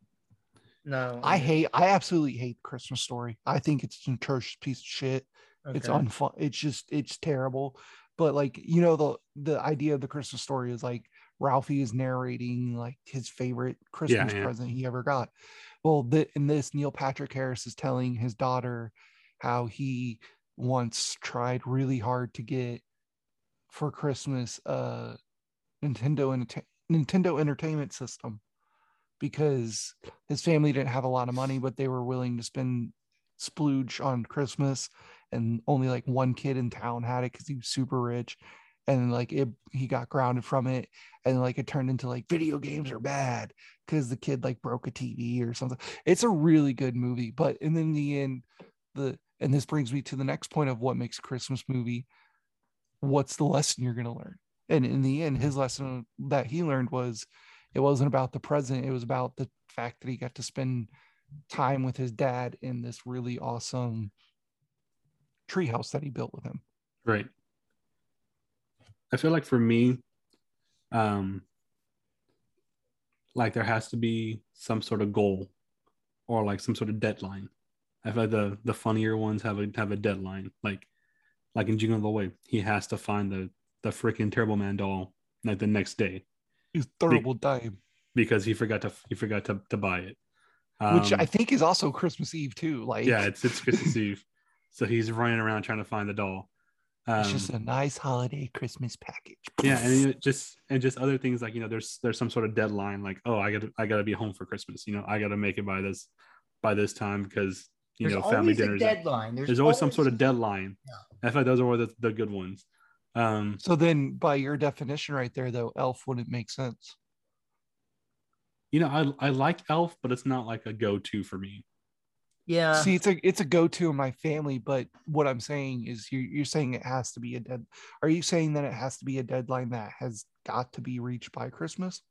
No, I hate, I absolutely hate Christmas story. I think it's an atrocious piece of shit. It's Okay. unfun. It's just, it's terrible. But like, you know, the the idea of the Christmas story is like Ralphie is narrating like his favorite Christmas yeah. present he ever got. Well, the, in this, Neil Patrick Harris is telling his daughter how he once tried really hard to get for Christmas uh Nintendo Nintendo Entertainment System because his family didn't have a lot of money, but they were willing to spend splooge on Christmas, and only like one kid in town had it because he was super rich, and like it, he got grounded from it, and like it turned into like video games are bad because the kid like broke a TV or something. It's a really good movie, but and in the end, the and this brings me to the next point of what makes Christmas movie. What's the lesson you're gonna learn? And in the end, his lesson that he learned was it wasn't about the present, it was about the fact that he got to spend time with his dad in this really awesome treehouse that he built with him. Right. I feel like for me, um, like there has to be some sort of goal or like some sort of deadline. I feel the the funnier ones have a have a deadline. Like like in Jingle the Way, he has to find the the freaking Turbo-Man doll like the next day He's terrible time, because he forgot to he forgot to, to buy it. which Um, I think is also Christmas Eve too. Like, yeah, it's it's Christmas Eve, so he's running around trying to find the doll. Um, it's just a nice holiday Christmas package. yeah and you know, just and just other things like you know there's there's some sort of deadline like oh i gotta i gotta be home for christmas you know i gotta make it by this by this time because you There's know family always a dinners deadline. there's always some sort of a- deadline i feel like those are the, the good ones um So then, by your definition, right there, though, Elf wouldn't make sense. you know i i like elf but it's not like a go-to for me Yeah. See, it's a it's a go to in my family, but what I'm saying is you're, you're saying it has to be a dead. Are you saying that it has to be a deadline that has got to be reached by Christmas?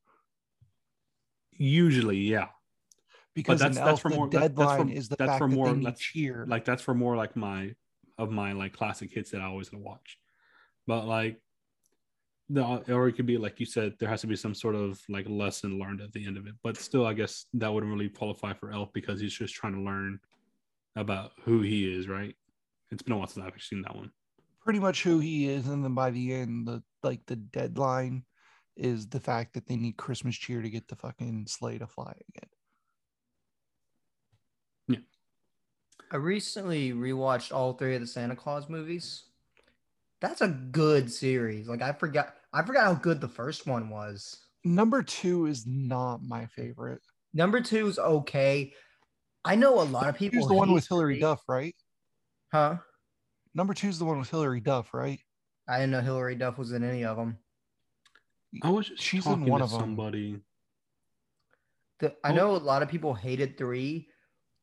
usually yeah Because that's- that's Elf, for more- that- that's deadline for- is the that's fact for that more- they need that's- cheer. like that's for more like my of my like classic hits that i always gonna watch but like the or it could be like you said there has to be some sort of like lesson learned at the end of it but still i guess that wouldn't really qualify for elf because he's just trying to learn about who he is right it's been a while since i've seen that one pretty much who he is, and then by the end, the like the deadline is the fact that they need Christmas cheer to get the fucking sleigh to fly again. I recently rewatched all three of the Santa Clause movies. That's a good series. Like I forgot I forgot how good the first one was. Number two is not my favorite. Number two is okay. I know a lot of people. Here's the one with Hilary three. Duff, right? Huh? Number two is the one with Hilary Duff, right? I didn't know Hilary Duff was in any of them. i was just She's in talking one to of 'em. somebody The, I Oh. know a lot of people hated three.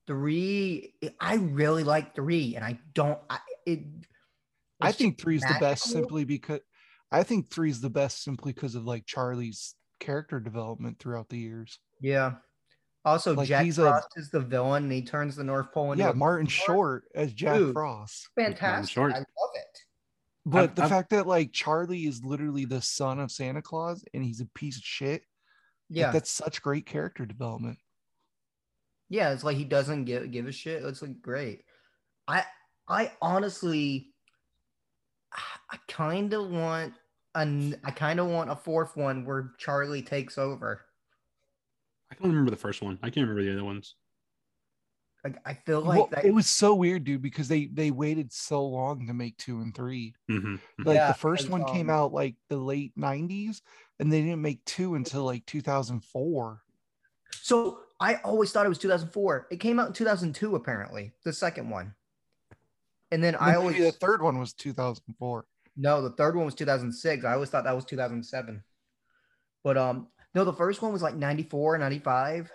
Three, I really like three, and I don't. I, it. I think three is the best magical. simply because I think three is the best simply because of like Charlie's character development throughout the years. Yeah. Also, Like, Jack he's a- Frost is the villain, and he turns the North Pole into Yeah, a Martin North- Short as Jack Dude. Frost. Fantastic. Short. I love it. But I've- the I've- fact that like Charlie is literally the son of Santa Claus and he's a piece of shit. like, Yeah. that's such great character development. Yeah, it's like he doesn't give give a shit. It's like great. I I honestly, I kind of want an, I kind of want a fourth one where Charlie takes over. I don't remember the first one. I can't remember the other ones. Like I feel like Well, that. it was so weird, dude, because they they waited so long to make two and three. hmm Like Yeah, the first because, one came um, out like the late '90s, and they didn't make two until like 2004. so I always thought it was 2004. It came out in 2002, apparently, the second one. And then And I then always the third one was 2004. no, the third one was 2006. I always thought that was 2007. But um, no, the first one was like 94, 95.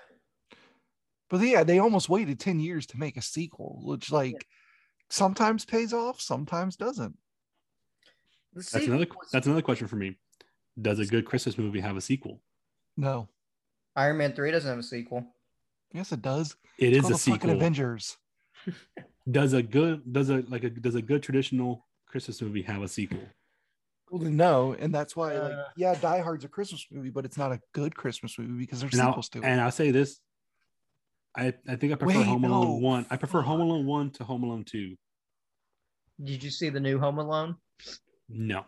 But yeah, they almost waited 10 years to make a sequel, which like sometimes pays off, sometimes doesn't. That's another. was- That's another question for me. Does a good Christmas movie have a sequel? No. Iron Man 3 doesn't have a sequel. Yes, it does. It It's is a the fucking sequel. Avengers. Does a good does a like a does a good traditional Christmas movie have a sequel? Well, then no, and that's why, like, Uh, yeah, Die Hard's a Christmas movie, but it's not a good Christmas movie because there's And I'll, sequels to it. and I'll say this. I, I think I prefer Wait, Home Alone no. one. I prefer Home Alone one to Home Alone two. Did you see the new Home Alone? No.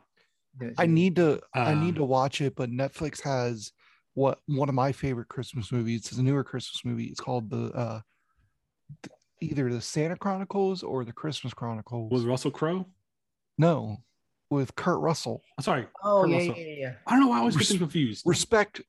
I need to I need to watch it, but Netflix has what one of my favorite Christmas movies. It's a newer Christmas movie. It's called the uh th- either the Santa Chronicles or the Christmas Chronicles. Was Russell Crowe? no, with Kurt Russell. I'm sorry. Oh Kurt yeah, Russell. yeah, yeah, yeah. I don't know why I always get Res- them confused. Respect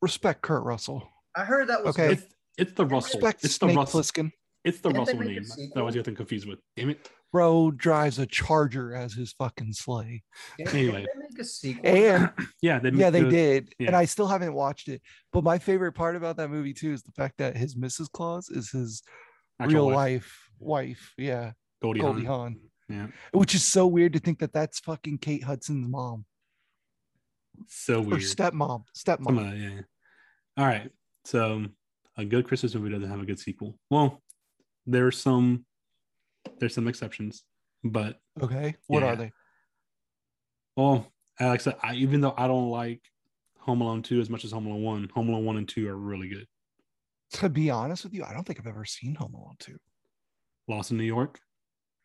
respect Kurt Russell. I heard that was Okay. It's it's the Russell. Respect It's the Snake Russell. Plissken. It's the Didn't Russell name. that I sequel? always get confused with. Damn it. Bro drives a charger as his fucking sleigh. Didn't- Anyway. they make a sequel. And Yeah, they yeah, they the- did. yeah. And I still haven't watched it. But my favorite part about that movie too is the fact that his Mrs. Claus is his actual real wife, life wife. Yeah. Goldie, Goldie Hawn. Hawn. Yeah. Which is so weird to think that that's fucking Kate Hudson's mom So or weird. stepmom. Stepmom. Some of yeah. All right. So a good Christmas movie doesn't have a good sequel. Well, there's some there's some exceptions, but Okay. What Yeah. are they? well, like I said, I, even though I don't like Home Alone 2 as much as Home Alone 1, Home Alone 1 and 2 are really good. To be honest with you, I don't think I've ever seen Home Alone 2. Lost in New York,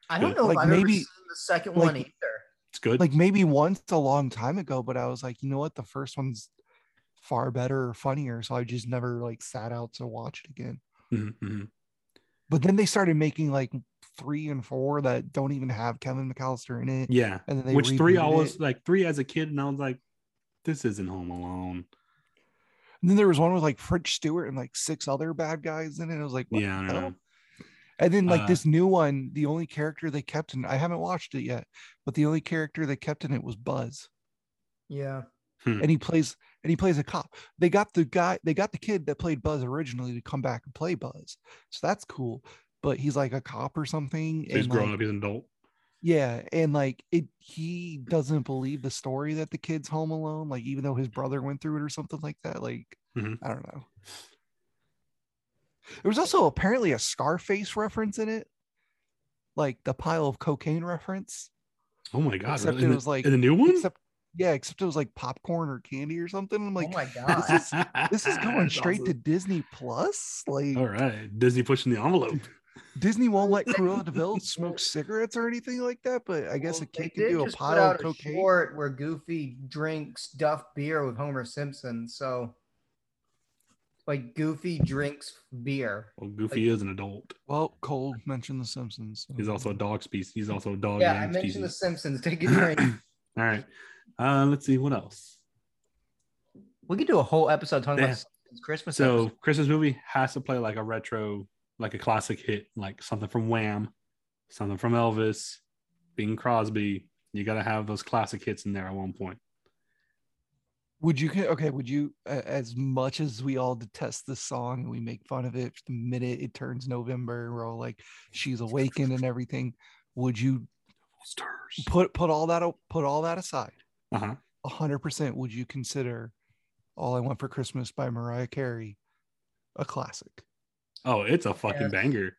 I don't good. know Like, if I've ever maybe- seen the second like- one either. it's good. Like maybe once a long time ago, but I was like, you know what? The first one's far better or funnier. So I just never like sat out to watch it again. Mhm, mhm. But then they started making like three and four that don't even have Kevin McCallister in it. Yeah. And then they Which three I was like three as a kid, and I was like, this isn't Home Alone. And then there was one with like French Stewart and like six other bad guys in it. I was like, what yeah, I the don't know. And then like Uh, this new one, the only character they kept in I haven't watched it yet, but the only character they kept in it was Buzz. Yeah. And he plays and he plays a cop. They got the guy, they got the kid that played Buzz originally to come back and play Buzz. So that's cool. But he's like a cop or something. He's grown like, up, he's an adult. Yeah, and like it, he doesn't believe the story that the kid's home alone. Like even though his brother went through it or something like that. Like Mhm. I don't know. There was also apparently a Scarface reference in it, like the pile of cocaine reference. Oh my god! Except really? it was like- in the new one. Except yeah, except it was like popcorn or candy or something. I'm oh like, oh my god, this is this is going That's straight to. Disney Plus. Like All right, Disney pushing the envelope. Disney won't let Cruella de Vil smoke cigarettes or anything like that. But I guess Well, a kid can do a just put pile of out a cocaine. short where Goofy drinks Duff beer with Homer Simpson. So, like, Goofy drinks beer. Well, Goofy is an adult. Well, Cole mentioned The Simpsons. He's also a dog species. He's also a dog. yeah, I named mentioned The. Simpsons. Take a drink. All right. Uh, let's see what else. we could do a whole episode talking Yeah. about Christmas. So episode. Christmas movie has to play like a retro, like a classic hit, like something from Wham, something from Elvis, Bing Crosby. You got to have those classic hits in there at one point. Would you okay? Would you, as much as we all detest this song and we make fun of it the minute it turns November, we're all like, "She's awakened" and everything. Would you Stars. put put all that put all that aside? Uh huh. A hundred percent. Would you consider "All I Want for Christmas" by Mariah Carey a classic? Oh, it's a fucking Yes. banger.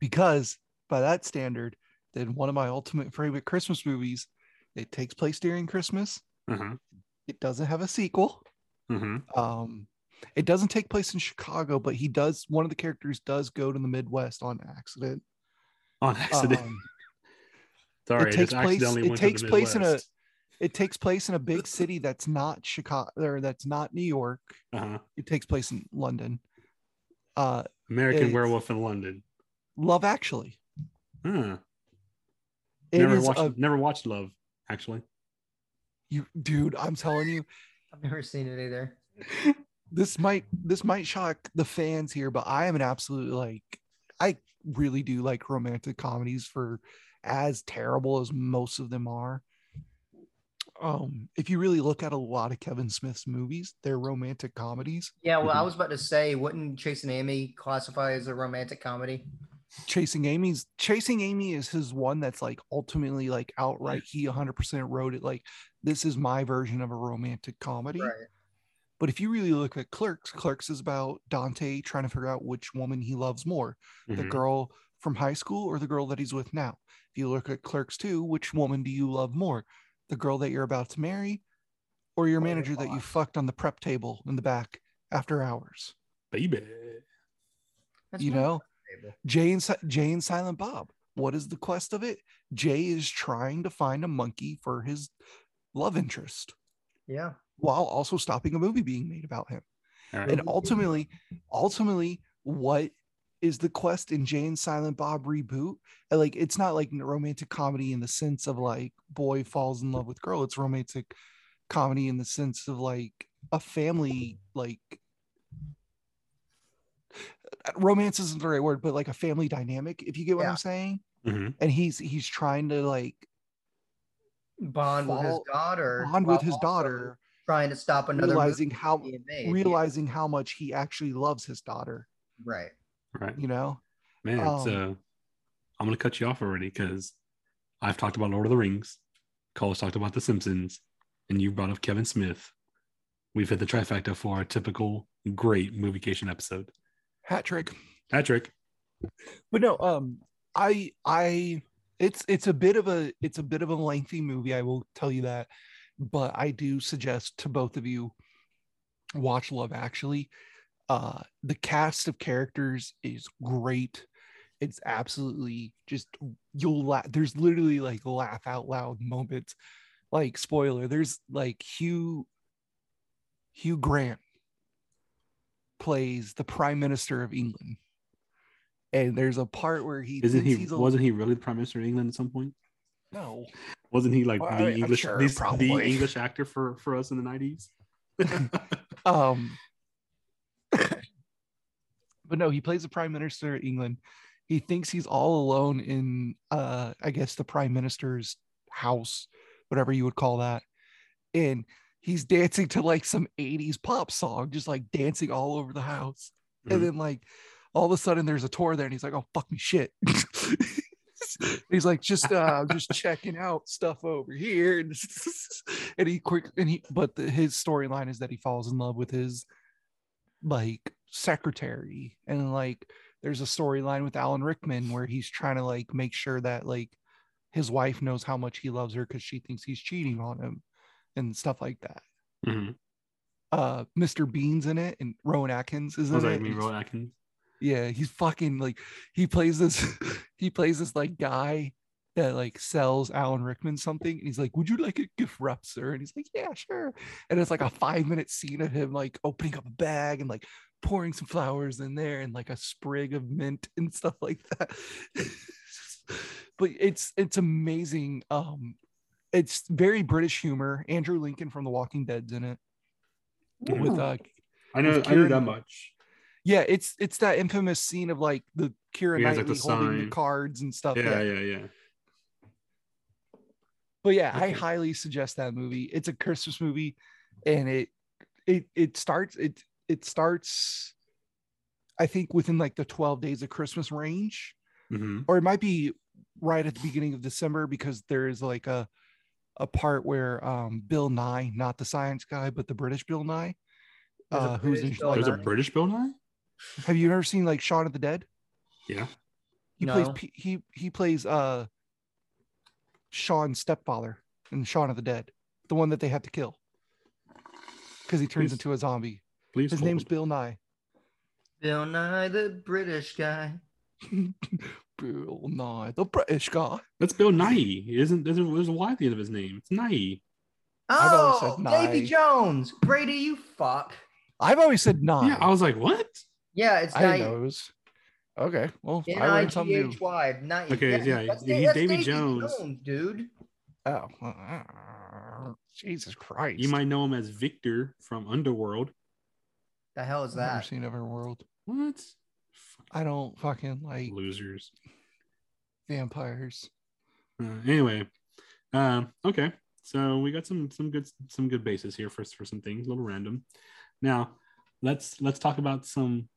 Because by that standard, then one of my ultimate favorite Christmas movies. It takes place during Christmas. Uh huh. It doesn't have a sequel. Uh huh. um it doesn't take place in chicago but he does one of the characters does go to the midwest on accident On accident. Um, Sorry, it takes place. It takes the place in a. Midwest. It takes place in a big city that's not Chicago or that's not New York. Uh-huh. It takes place in London. Uh, American Werewolf in London. Love Actually. Huh. It Never watched. a Never watched Love. Actually, you, dude. I'm telling you, I've never seen it either. this might this might shock the fans here, but I am an absolute like I really do like romantic comedies for as terrible as most of them are. Um, if you really look at a lot of Kevin Smith's movies, they're romantic comedies. Yeah, well, I was about to say, wouldn't Chasing Amy classify as a romantic comedy? Chasing Amy's Chasing Amy is his one that's like ultimately like outright he 100% wrote it like this is my version of a romantic comedy. Right. But if you really look at Clerks, Clerks is about Dante trying to figure out which woman he loves more, the Mhm. girl from high school or the girl that he's with now. If you look at Clerks 2, which woman do you love more? The girl that you're about to marry or your oh, manager that you fucked on the prep table in the back after hours? baby. That's you know, table. Jay and, Jay and Silent Bob. What is the quest of it? Jay is trying to find a monkey for his love interest Yeah. while also stopping a movie being made about him. All right. And ultimately, ultimately, what is the quest in Jay and Silent Bob reboot? And, Like, it's not like romantic comedy in the sense of like boy falls in love with girl. It's romantic comedy in the sense of like a family, like romance isn't the right word, but like a family dynamic, if you get what Yeah. I'm saying. Mhm. And he's he's trying to like Bond with his daughter. bond with his daughter, Trying to stop another realizing movie how being made. Yeah, realizing how much he actually loves his daughter. Right. Right. You know, Man, Um, so I'm gonna cut you off already because I've talked about Lord of the Rings, Cole's talked about The Simpsons, and you brought up Kevin Smith. We've hit the trifecta for our typical great moviecation episode. hat trick. Hat trick. but no um i i it's it's a bit of a it's a bit of a lengthy movie i will tell you that but i do suggest to both of you watch love actually uh the cast of characters is great it's absolutely just you'll laugh there's literally like laugh out loud moments like spoiler there's like hugh hugh grant plays the prime minister of england and there's a part where he isn't he? a, Wasn't he really the Prime Minister of England at some point? no Wasn't he like Well, the I- I'm English, sure, this- the. English actor for for us in the nineties? um but no he plays the prime minister of england. He thinks he's all alone in uh i guess the prime minister's house whatever you would call that. And he's dancing to like some 80s pop song just like dancing all over the house. Mhm. and then like all of a sudden there's a tour there and he's like oh fuck me shit. He's like just uh just checking out stuff over here. And, and he quick and he but the, his storyline is that he falls in love with his like secretary and like there's a storyline with alan rickman where he's trying to like make sure that like his wife knows how much he loves her because she thinks he's cheating on him and stuff like that Mhm. uh mr bean's in it and rowan atkins is in it that and me, Rowan Atkins? yeah he's fucking like he plays this he plays this like guy that like sells alan rickman something and he's like would you like a gift wrap sir and he's like yeah sure and it's like a five minute scene of him like opening up a bag and like pouring some flowers in there and like a sprig of mint and stuff like that but it's it's amazing um it's very british humor andrew lincoln from the walking dead's in it with uh I know. I know that much. yeah, it's it's that infamous scene of like the Keira like, Knightley the holding the cards and stuff. Yeah, Yeah, yeah, yeah. But yeah, I highly suggest that movie. It's a Christmas movie, and it it it starts it it starts. I think within like the twelve days of Christmas range, hmm or it might be right at the beginning of December because there is like a a part where um Bill Nye, not the science guy, but the British Bill Nye, There's a uh, who's in, British Bill like, There's a British Bill Nye. have you ever seen like Shaun of the Dead? Yeah. He plays No. P- he he plays uh Shaun's stepfather in Shaun of the Dead, the one that they have to kill because he turns Please. into a zombie. Please. His hold. name's Bill Nye. Bill Nye, the British guy. Bill Nye, the British guy. That's Bill Nye. Isn't there's a, there's a Y at the end of his name? It's Nye. Oh, said Davy Jones. Brady, you fuck. I've always said Nye. Yeah, I was like, what? Yeah, it's I didn't Nye. know it was. Okay, well, N I I learned G something new. H Y. Nye. Okay, yeah, that's, he's that's Davy Jones. dude. Oh, Jesus Christ! You might know him as Victor from Underworld. The hell is I've never that? seen Everworld. What? I don't fucking like Losers. vampires. Uh, anyway, um, okay. So we got some some good some good bases here for for some things, a little random. Now let's let's talk about some,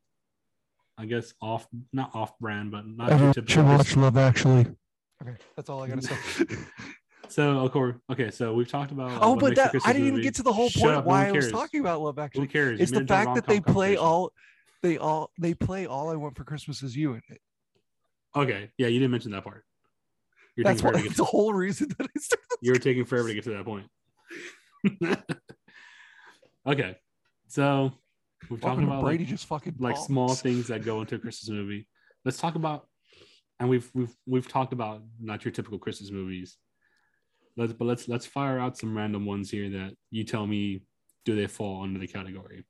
I guess off not off brand, but not your typical. Love Actually. Okay, that's all I gotta say. So of course, okay. So we've talked about. uh, oh, what but makes that I didn't even get to the whole Shut point up, why I was talking about Love Who Actually. cares? It's You the made it a fact that they play all they all they play all I want for Christmas is you in it. Okay, yeah, you didn't mention that part. You're That's taking what, forever to get the whole reason that I started. you're taking forever to get to that point. okay, so we've talked about Brady like, just fucking like small things that go into a Christmas movie. Let's talk about, and we've we've we've talked about not your typical Christmas movies. Let's but let's let's fire out some random ones here that you tell me do they fall under the category.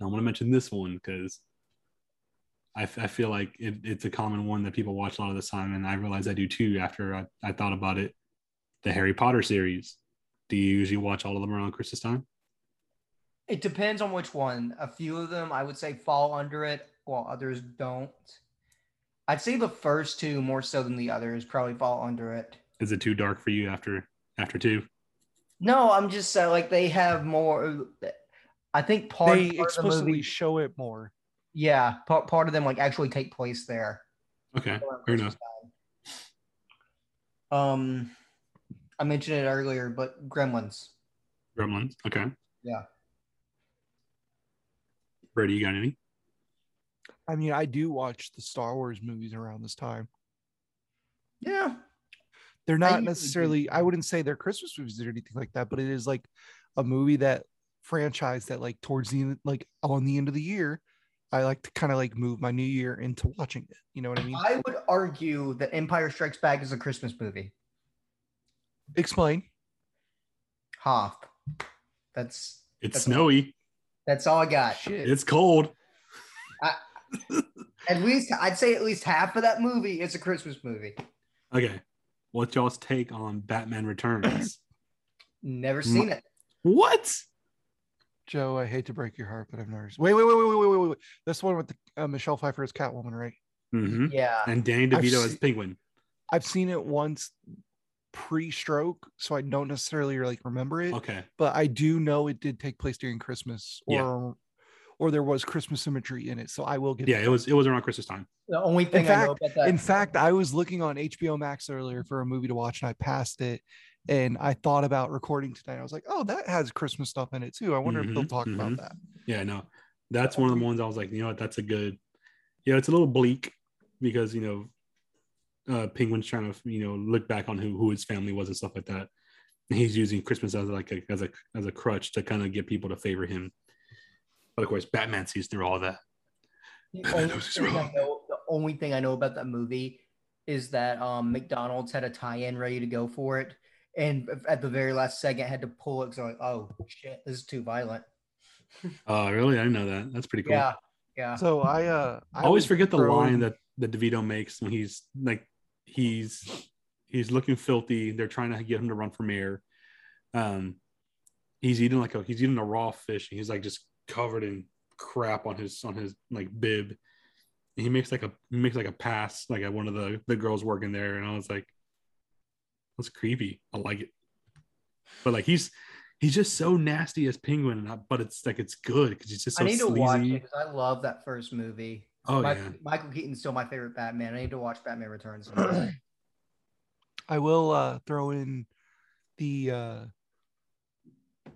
Now, I want to mention this one because I, f- I feel like it, it's a common one that people watch a lot of the time, and I realize I do too after I, I thought about it. The Harry Potter series. Do you usually watch all of them around Christmas time? It depends on which one. A few of them I would say fall under it, while others don't. I'd say the first two more so than the others probably fall under it. Is it too dark for you after after two? No, I'm just uh, like they have more. I think part, They part of the explicitly movie, show it more. yeah, part, part of them like actually take place there. Okay, around fair enough. time. Um, I mentioned it earlier, but Gremlins. Gremlins. Okay. Yeah. Brady, you got any? I mean, I do watch the Star Wars movies around this time. Yeah, They're not usually do necessarily, I wouldn't say they're Christmas movies or anything like that, but it is like a movie that franchise that like towards the end, like on the end of the year, I like to kind of like move my new year into watching it. You know what I mean? I would argue that Empire Strikes Back is a Christmas movie. Explain. Half. That's It's That's- snowy. That's all I got. Shit. It's cold. At least I'd say at least half of that movie is a Christmas movie. Okay. What's y'all's take on Batman Returns? Never seen it. what? Joe, I hate to break your heart, but I've never. Wait, wait, wait, wait, wait, wait, wait, wait. This one with the, uh, Michelle Pfeiffer as Catwoman, right? hmm Yeah. And Danny I've DeVito as seen- Penguin. I've seen it once pre-stroke, so I don't necessarily like remember it, Okay. but I do know it did take place during Christmas, or Yeah. or there was Christmas symmetry in it. So I will get. Yeah, it was it was around Christmas time. The only thing I know fact- about that. In fact, I was looking on HBO Max earlier for a movie to watch, and I passed it. And I thought about recording tonight. I was like, "Oh, that has Christmas stuff in it too. I wonder if they'll Mhm, talk about mhm. that." Yeah, no. That's one of the ones I was like, you know what, that's a good you know, it's a little bleak because, you know, uh Penguin's trying to, you know, look back on who who his family was and stuff like that. And he's using Christmas as like a as a as a crutch to kind of get people to favor him. But of course, Batman sees through all that. The only, knows thing I wrong. know, the only thing I know about that movie is that um, McDonald's had a tie-in ready to go for it, and at the very last second had to pull it because like, oh shit, this is too violent. Oh, really? I didn't know that. That's pretty cool. Yeah, yeah. So I uh, I always forget the throw line that that DeVito makes when he's like he's he's looking filthy. They're trying to get him to run for mayor. Um, he's eating like a he's eating a raw fish. And he's like just covered in crap on his on his like bib. And he makes like a he makes like a pass like at one of the the girls working there, and I was like, that's creepy. I like it, but like he's he's just so nasty as Penguin, I, but it's like it's good because he's just so I need to sleazy. watch it because I love that first movie. Oh Mike- yeah. Michael Keaton's still my favorite Batman. I need to watch Batman Returns. I will uh, throw in the uh,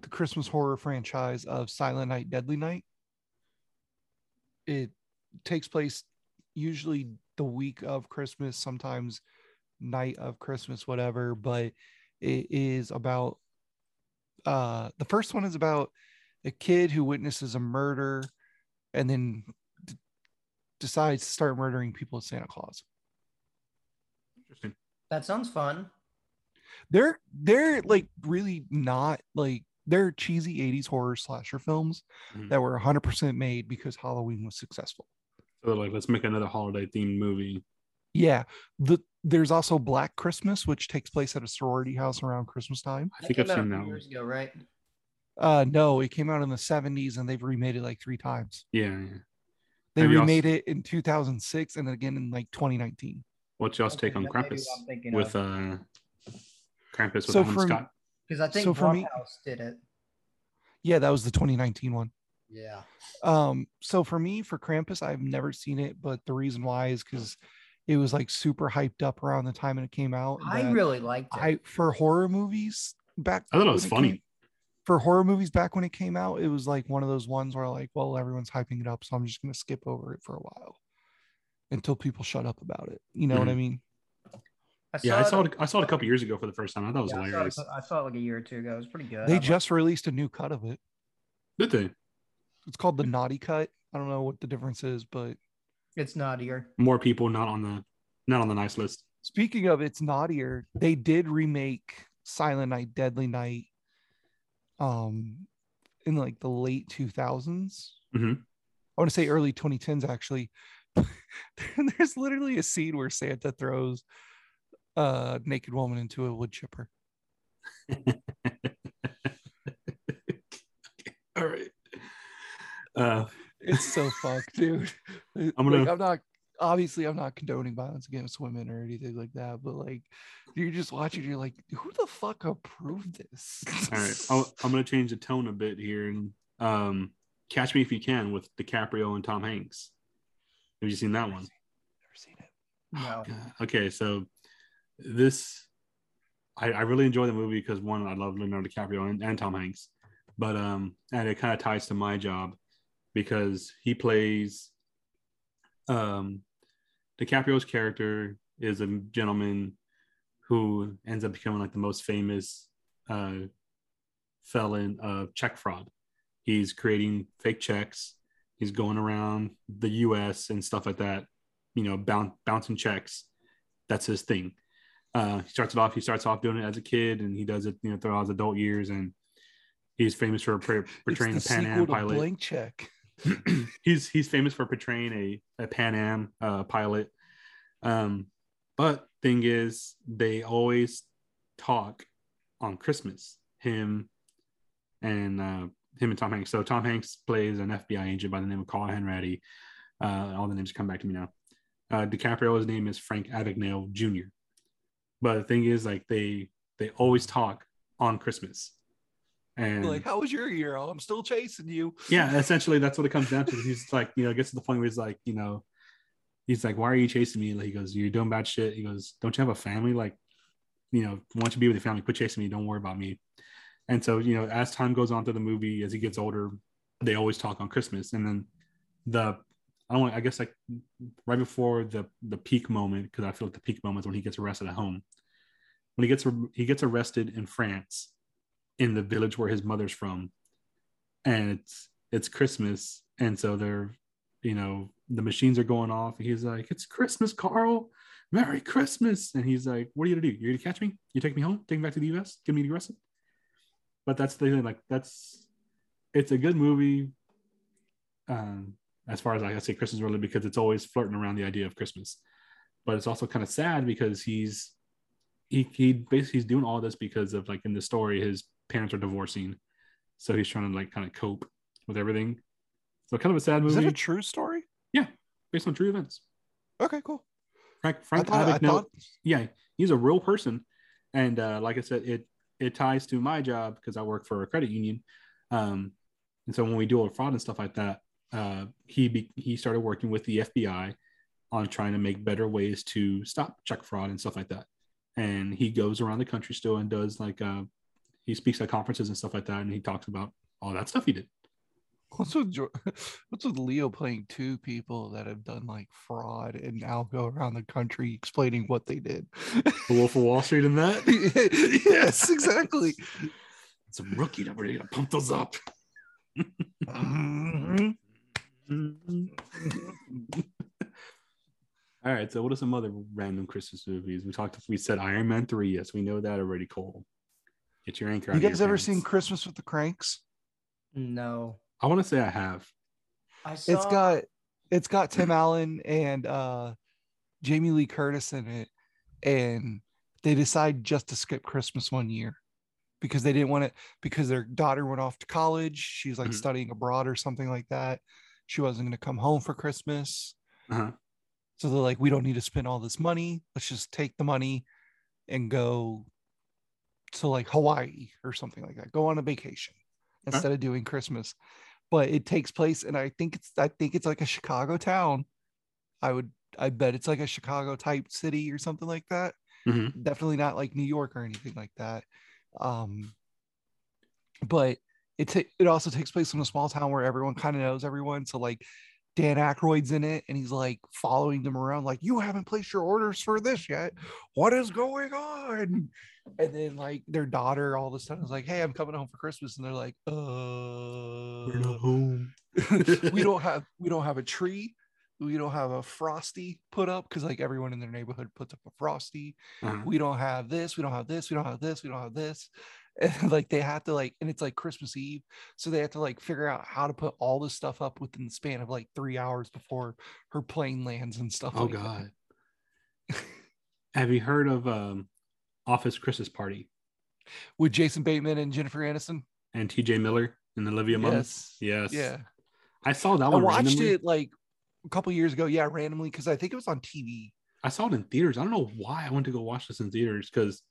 the Christmas horror franchise of Silent Night, Deadly Night. It takes place usually the week of Christmas, sometimes night of Christmas, whatever. But it is about uh, the first one is about a kid who witnesses a murder and then d- decides to start murdering people as Santa Claus. Interesting. That sounds fun. They're they're like really not like they're cheesy 80s horror slasher films Mhm. that were 100% made because Halloween was successful. So they're like, let's make another holiday themed movie. Yeah, the there's also Black Christmas, which takes place at a sorority house around Christmas time. I think I've came out a seen that one. years ago, right? Uh, no, it came out in the 70s and they've remade it like three times. Yeah, yeah. They Have you also- remade it in 2006 and again in like 2019. What's y'all's take on that Krampus what I'm thinking with of. uh Krampus with So Alan for- Scott? Because I think so for me- Blumhouse did it. Yeah, that was the 2019 one. Yeah. Um, so for me, for Krampus, I've never seen it, but the reason why is because it was like super hyped up around the time it came out. I really liked it. I for horror movies back. I thought it was when funny. came- for horror movies back when it came out, it was like one of those ones where like, well, everyone's hyping it up, so I'm just gonna skip over it for a while until people shut up about it. You know what I Mhm. mean? Yeah, I saw it. it. I saw it a couple years ago for the first time. I thought it was yeah, I, saw hilarious. it, I saw it like a year or two ago. It was pretty good. I They liked just released a new cut of it. Did they? It's called the Naughty Cut. I don't know what the difference is, but it. it's naughtier. More people not on the not on the nice list. Speaking of it's naughtier, they did remake Silent Night, Deadly Night, um, in like the late two thousands. Mhm. I want to say early 2010s actually. There's literally a scene where Santa throws a naked woman into a wood chipper. All right. Uh, It's so fucked, dude. I'm gonna- I'm not obviously I'm not condoning violence against women or anything like that, but like you're just watching, you're like, who the fuck approved this? all right. I'll, I'm gonna change the tone a bit here and um, Catch Me If You Can with DiCaprio and Tom Hanks. Have you seen that one? Never seen it. No. God. Okay, so this I, I really enjoy the movie because one, I love Leonardo DiCaprio and, and Tom Hanks, but um, and it kind of ties to my job because he plays um, DiCaprio's character is a gentleman who ends up becoming like the most famous uh, felon of check fraud. He's creating fake checks. He's going around the U.S. and stuff like that you know, boun- bouncing checks. That's his thing. Uh, he starts it off. He starts off doing it as a kid, and he does it, you know, throughout his adult years. And he's famous for portraying a it's the Pan sequel Am pilot. Blank Check. he's he's famous for portraying a, a Pan Am uh, pilot. Um, but thing is, they always talk on Christmas. Him and uh, him and Tom Hanks. So Tom Hanks plays an FBI agent by the name of Carl Hanratty. Uh, all the names come back to me now. Uh, DiCaprio's name is Frank Abagnale Jr. But the thing is, like they they always talk on Christmas, and Like, how was your year? Oh, I'm still chasing you. yeah, essentially that's what it comes down to. He's like, you know, gets to the point where he's like, you know, he's like, why are you chasing me? Like, he goes, you're doing bad shit. He goes, don't you have a family? Like, you know, once you be with your family, quit chasing me. Don't worry about me. And so, you know, as time goes on through the movie, as he gets older, they always talk on Christmas. And then the, I don't want, I guess like right before the the peak moment, because I feel like the peak moment is when he gets arrested at home. When he gets he gets arrested in France, in the village where his mother's from, and it's it's Christmas, and so they're, you know, the machines are going off. He's like, "It's Christmas, Carl. Merry Christmas!" And he's like, "What are you gonna do? You're gonna catch me? You take me home? Take me back to the U.S. Get me arrested?" But that's the thing. Like that's, it's a good movie. Um, as far as like I say, Christmas really because it's always flirting around the idea of Christmas, but it's also kind of sad because he's he he basically he's doing all this because of like in the story his parents are divorcing, so he's trying to like kind of cope with everything. So kind of a sad movie. Is that a true story? Yeah, based on true events. Okay, cool. Frank I Frank thought, I Abagnale, thought yeah, he's a real person, and uh, like I said, it it ties to my job because I work for a credit union, um, and so when we do all fraud and stuff like that, uh, he be, he started working with the FBI on trying to make better ways to stop check fraud and stuff like that. And he goes around the country still and does like uh, he speaks at conferences and stuff like that, and he talks about all that stuff he did. what's with what's with Leo playing two people that have done like fraud and now go around the country explaining what they did. The Wolf of Wall Street and that. yes, exactly. It's a rookie number. You gotta pump those up. All right. So what are some other random Christmas movies? We talked. We said Iron Man three. Yes, we know that already. Cole, get your anchor. You of your guys ever pants. seen Christmas with the Cranks? No. I want to say I have. I saw It's got it's got Tim Allen and uh Jamie Lee Curtis in it, and they decide just to skip Christmas one year because they didn't want it because their daughter went off to college. She's like Mhm. studying abroad or something like that. She wasn't going to come home for Christmas. Uh-huh. So they're like, we don't need to spend all this money. Let's just take the money and go to like Hawaii or something like that. Go on a vacation instead of doing Christmas. But it takes place, and I think it's I think it's like a Chicago town. I would I bet it's like a Chicago type city or something like that. Mhm. Definitely not like New York or anything like that. Um, but it ta- it also takes place in a small town where everyone kind of knows everyone. So like Dan Aykroyd's in it, and he's like following them around, like you haven't placed your orders for this yet. What is going on? And then like their daughter all of a sudden is like, "Hey, I'm coming home for Christmas," and they're like, "Uh, home. we don't have we don't have a tree." We don't have a frosty put up because like everyone in their neighborhood puts up a frosty Uh-huh. we don't have this, we don't have this, we don't have this, we don't have this. And like they have to like, and it's like Christmas Eve. So they have to like figure out how to put all this stuff up within the span of like three hours before her plane lands and stuff. Oh like. God. have you heard of um, Office Christmas Party With Jason Bateman and Jennifer Aniston. and T.J. Miller and Olivia Munn? Yes. Yes. Yeah. I saw that I one. watched randomly. it like a couple years ago. Yeah, randomly because I think it was on TV. I saw it in theaters. I don't know why I went to go watch this in theaters because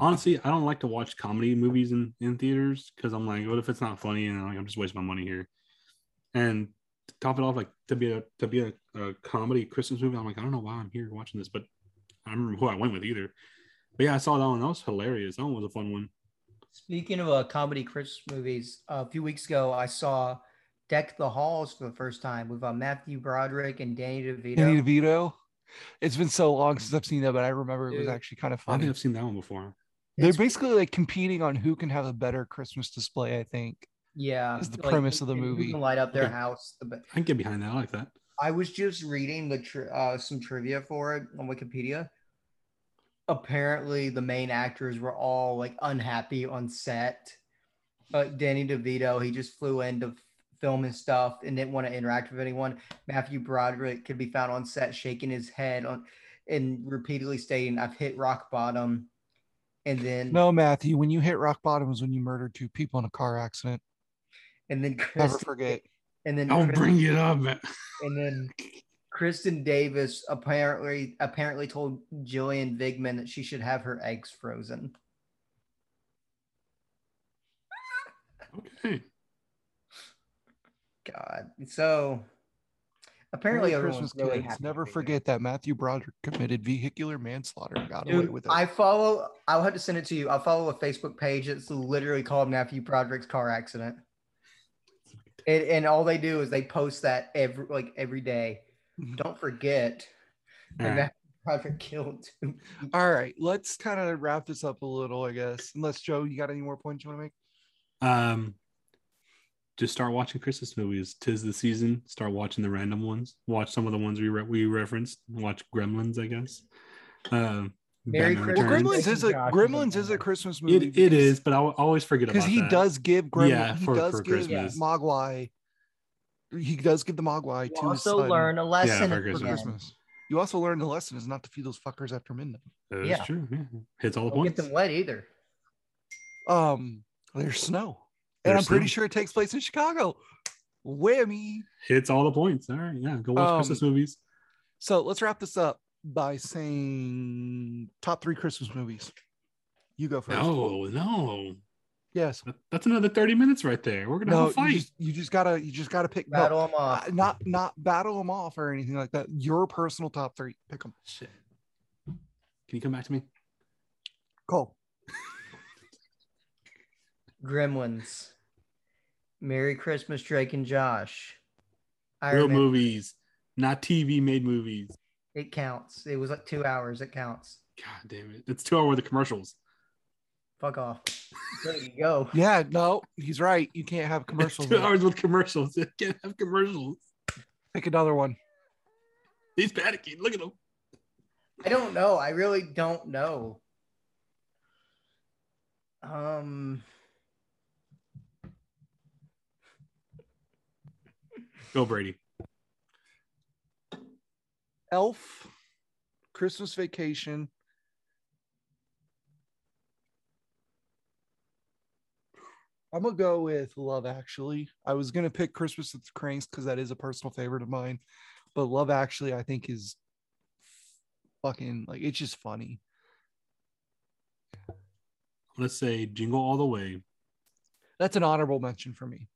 honestly, I don't like to watch comedy movies in, in theaters because I'm like, what if it's not funny and like, I'm just wasting my money here? And to top it off, like to be a to be a, a comedy Christmas movie, I'm like, I don't know why I'm here watching this, but I remember who I went with either. But yeah, I saw that one. That was hilarious. That one was a fun one. Speaking of uh, comedy Christmas movies, a few weeks ago I saw Deck the Halls for the first time with uh, Matthew Broderick and Danny DeVito. Danny DeVito. It's been so long since I've seen that, but I remember it was Dude. actually kind of I think. I've seen that one before. They're It's- basically like competing on who can have a better Christmas display, I think. yeah, is the like, premise of the movie. can light up their Okay. house. The be- I can get behind that. I like that. I was just reading the tri- uh, some trivia for it on Wikipedia. Apparently, the main actors were all like unhappy on set. Uh, Danny DeVito, he just flew in to f- film his stuff and didn't want to interact with anyone. Matthew Broderick could be found on set shaking his head on and repeatedly stating, "I've hit rock bottom." And then, No, Matthew, when you hit rock bottom was when you murdered two people in a car accident. and then Never forget. and then Don't Kristen- bring it up, man. And then Kristin Davis apparently apparently told Gillian Vigman that she should have her eggs frozen. Okay. God. So apparently Merry everyone's Christmas, really kids. Never to hear forget that Matthew Broderick committed vehicular manslaughter and got that. away with it. I follow I'll have to send it to you. I'll follow a Facebook page that's literally called Matthew Broderick's car accident. And, and all they do is they post that every like every day. Mhm. Don't forget All that right. Matthew Broderick killed. All right, let's kind of wrap this up a little, I guess. Unless Joe, you got any more points you want to make? Um, just start watching Christmas movies. Tis the season. Start watching the random ones. Watch some of the ones we re- we referenced. Watch Gremlins, I guess. Um, Merry Batman Well, Returns. Returns. Gremlins is a Gremlins is a. Christmas movie. It, it is, but I always forget about because he that. does give Gremlin. Yeah, he for- does for give Christmas. Mogwai. He does give the Mogwai You to his also son learn a lesson for at Christmas. Christmas. You also learn the lesson is not to feed those fuckers after midnight. That's Yeah. true. Yeah. Hits all the Don't get points. them wet either. Um, there's snow, and I'm pretty sure it takes place in Chicago. Whammy! Hits all the points. All right. Yeah. Go watch Um, Christmas movies. So let's wrap this up by saying top three Christmas movies. You go first. No, no. Yes. That's another 30 minutes right there. We're gonna No. have a You fight. just, you just gotta. You just gotta pick. no, Battle them off. uh, not not battle them off or anything like that. Your personal top three. Pick them. Shit. Can you come back to me? Cole. Gremlins. Merry Christmas, Drake and Josh. Real Iron Man. movies, not TV made movies. It counts. It was like two hours. It counts. God damn it. It's two hours worth of commercials. Fuck off. There you go. Yeah. No, he's right. You can't have commercials. two hours with commercials. It can't have commercials. Pick another one. He's panicking. Look at him. I don't know. I really don't know. Um, Go Brady. Elf, Christmas Vacation. I'm gonna go with Love Actually. I was gonna pick Christmas with the Cranks because that is a personal favorite of mine, but Love Actually I think is fucking like it's just funny. Let's say Jingle All the Way. That's an honorable mention for me.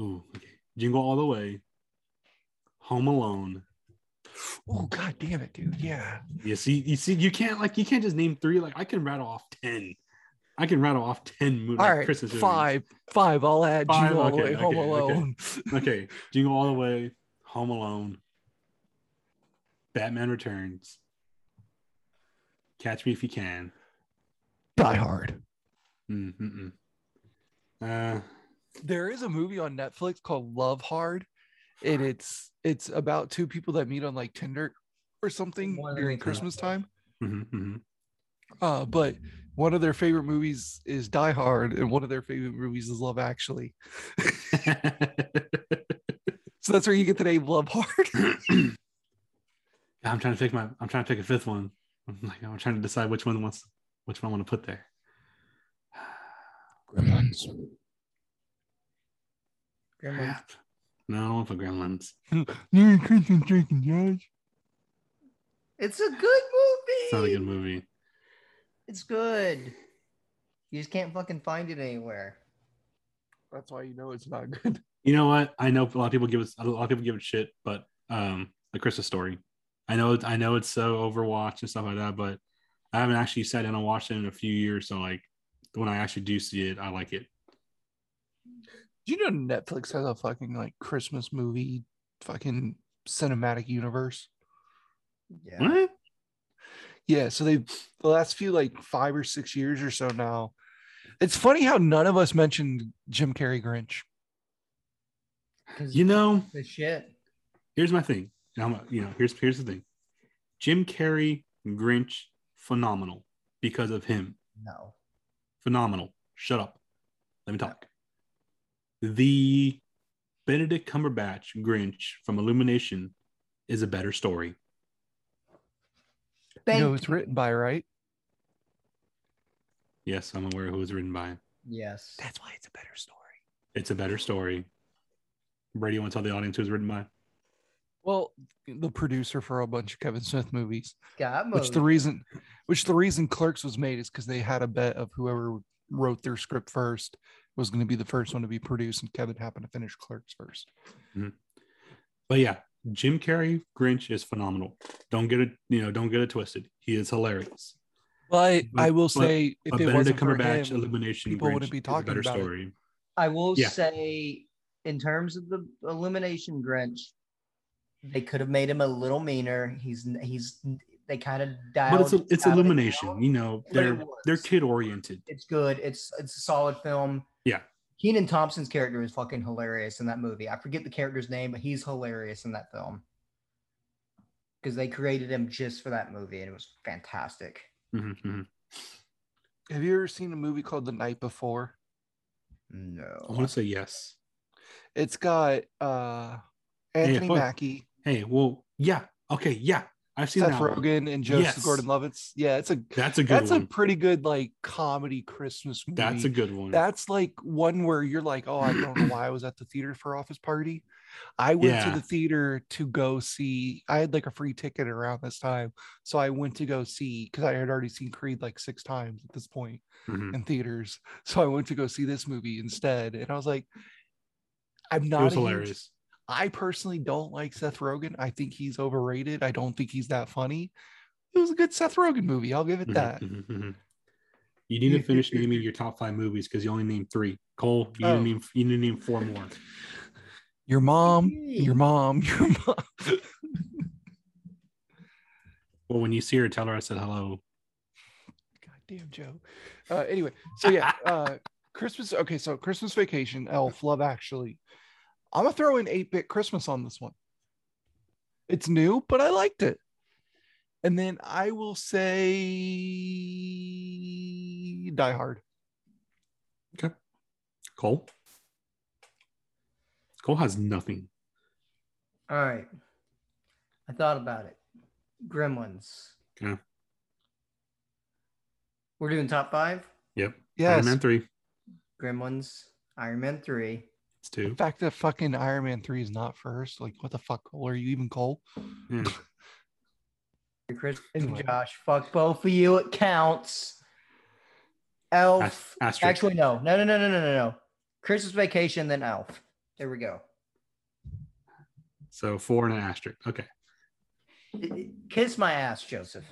Ooh, okay. Jingle All the Way. Home Alone. Oh god damn it, dude! Yeah, You see, you see, you can't like you can't just name three. Like I can rattle off ten. I can rattle off ten movies. all right, Christmas movies. five, five. I'll add Five, Jingle All the okay, Way, okay, Home okay. Alone. Okay, Jingle All the Way, Home Alone, Batman Returns, Catch Me If You Can. Die Hard. Mm-mm. Uh, There is a movie on Netflix called Love Hard, and it's it's about two people that meet on like Tinder or something One during Christmas time. mhm, mhm. Uh, but one of their favorite movies is Die Hard, and one of their favorite movies is Love Actually. So that's where you get the name Love Hard. I'm trying to pick my. I'm trying to pick a fifth one. I'm like I'm trying to decide which one wants which one I want to put there. Gremlins. Gremlins. Crap. No, I don't want to put Gremlins. Merry Christmas, Drake and Josh. It's a good movie. It's not a good movie. It's good. You just can't fucking find it anywhere. That's why you know it's not good. You know what? I know a lot of people give it a lot of people give it shit, but um, the Christmas story. I know I know it's so overwatched and stuff like that, but I haven't actually sat down and watched it in a few years. So like when I actually do see it, I like it. Do you know Netflix has a fucking like Christmas movie fucking cinematic universe? Yeah. What? Yeah, so they the last few like five or six years or so now. It's funny how none of us mentioned Jim Carrey Grinch. You know, the shit. here's my thing. I'm, you know, here's here's the thing. Jim Carrey, Grinch, phenomenal because of him. No. Phenomenal. Shut up. Let me talk. The Benedict Cumberbatch Grinch from Illumination is a better story. Thank you know, it's written by right. Yes, I'm aware who it was written by. Yes. That's why it's a better story. It's a better story. Brady, you want to tell the audience who was written by? Well, the producer for a bunch of Kevin Smith movies, God which the reason, which the reason Clerks was made is because they had a bet of whoever wrote their script first was going to be the first one to be produced, and Kevin happened to finish Clerks first. Mm-hmm. But yeah, Jim Carrey Grinch is phenomenal. Don't get it, you know, don't get it twisted. He is hilarious. But, But- I will but- say, if but it Benedict wasn't for Cumberbatch him, Illumination people Grinch wouldn't be is a talking better about it. story. I will Yeah. say, in terms of the Illumination Grinch, they could have made him a little meaner. He's he's they kind of dialed. But it's a, it's dialed it Illumination. You know, they're they're kid oriented. It's good. It's it's a solid film. Yeah. Kenan Thompson's character is fucking hilarious in that movie. I forget the character's name, but he's hilarious in that film. Because they created him just for that movie, and it was fantastic. Mhm, mhm. have you ever seen a movie called The Night Before? No. I want to say yes. It's got uh Anthony fuck. Mackie, Hey, well, yeah, okay, yeah, I've seen Seth. Rogen, and Joseph Yes. Gordon-Levitt. Yeah, it's a That's a good that's one. a pretty good like comedy Christmas movie. That's a good one. That's like one where you're like, oh, I don't know why I was at the theater for office party. I went Yeah. to the theater to go see. I had like a free ticket around this time, so I went to go see because I had already seen Creed like six times at this point Mhm. in theaters. So I went to go see this movie instead, and I was like, I'm not. It was a huge- hilarious. I personally don't like Seth Rogen. I think he's overrated. I don't think he's that funny. It was a good Seth Rogen movie. I'll give it Mhm, that. mhm, mhm. You need to finish naming your top five movies because you only named three. Cole, you Oh. need to name you need to name four more. Your mom, your mom, your mom. Well, when you see her, tell her I said hello. Goddamn Joe. Uh, anyway, so yeah, uh, Christmas. Okay, so Christmas Vacation, Elf, Love Actually. I'm gonna throw in 8 Bit Christmas on this one. It's new, but I liked it. And then I will say Die Hard. Okay. Cole. Cole has nothing. All right. I thought about it. Gremlins. Okay. We're doing top five. Yep. Yes. Iron Man three. Gremlins. Iron Man three. It's The fact that fucking Iron Man 3 is not first. Like, what the fuck, Cole? Are you even Cole? Yeah. Chris and Josh. Fuck both of you. It counts. Elf. Ast- Actually, no. No, no, no, no, no, no, no. Christmas vacation, then Elf. There we go. So four and an asterisk. Okay. Kiss my ass, Joseph.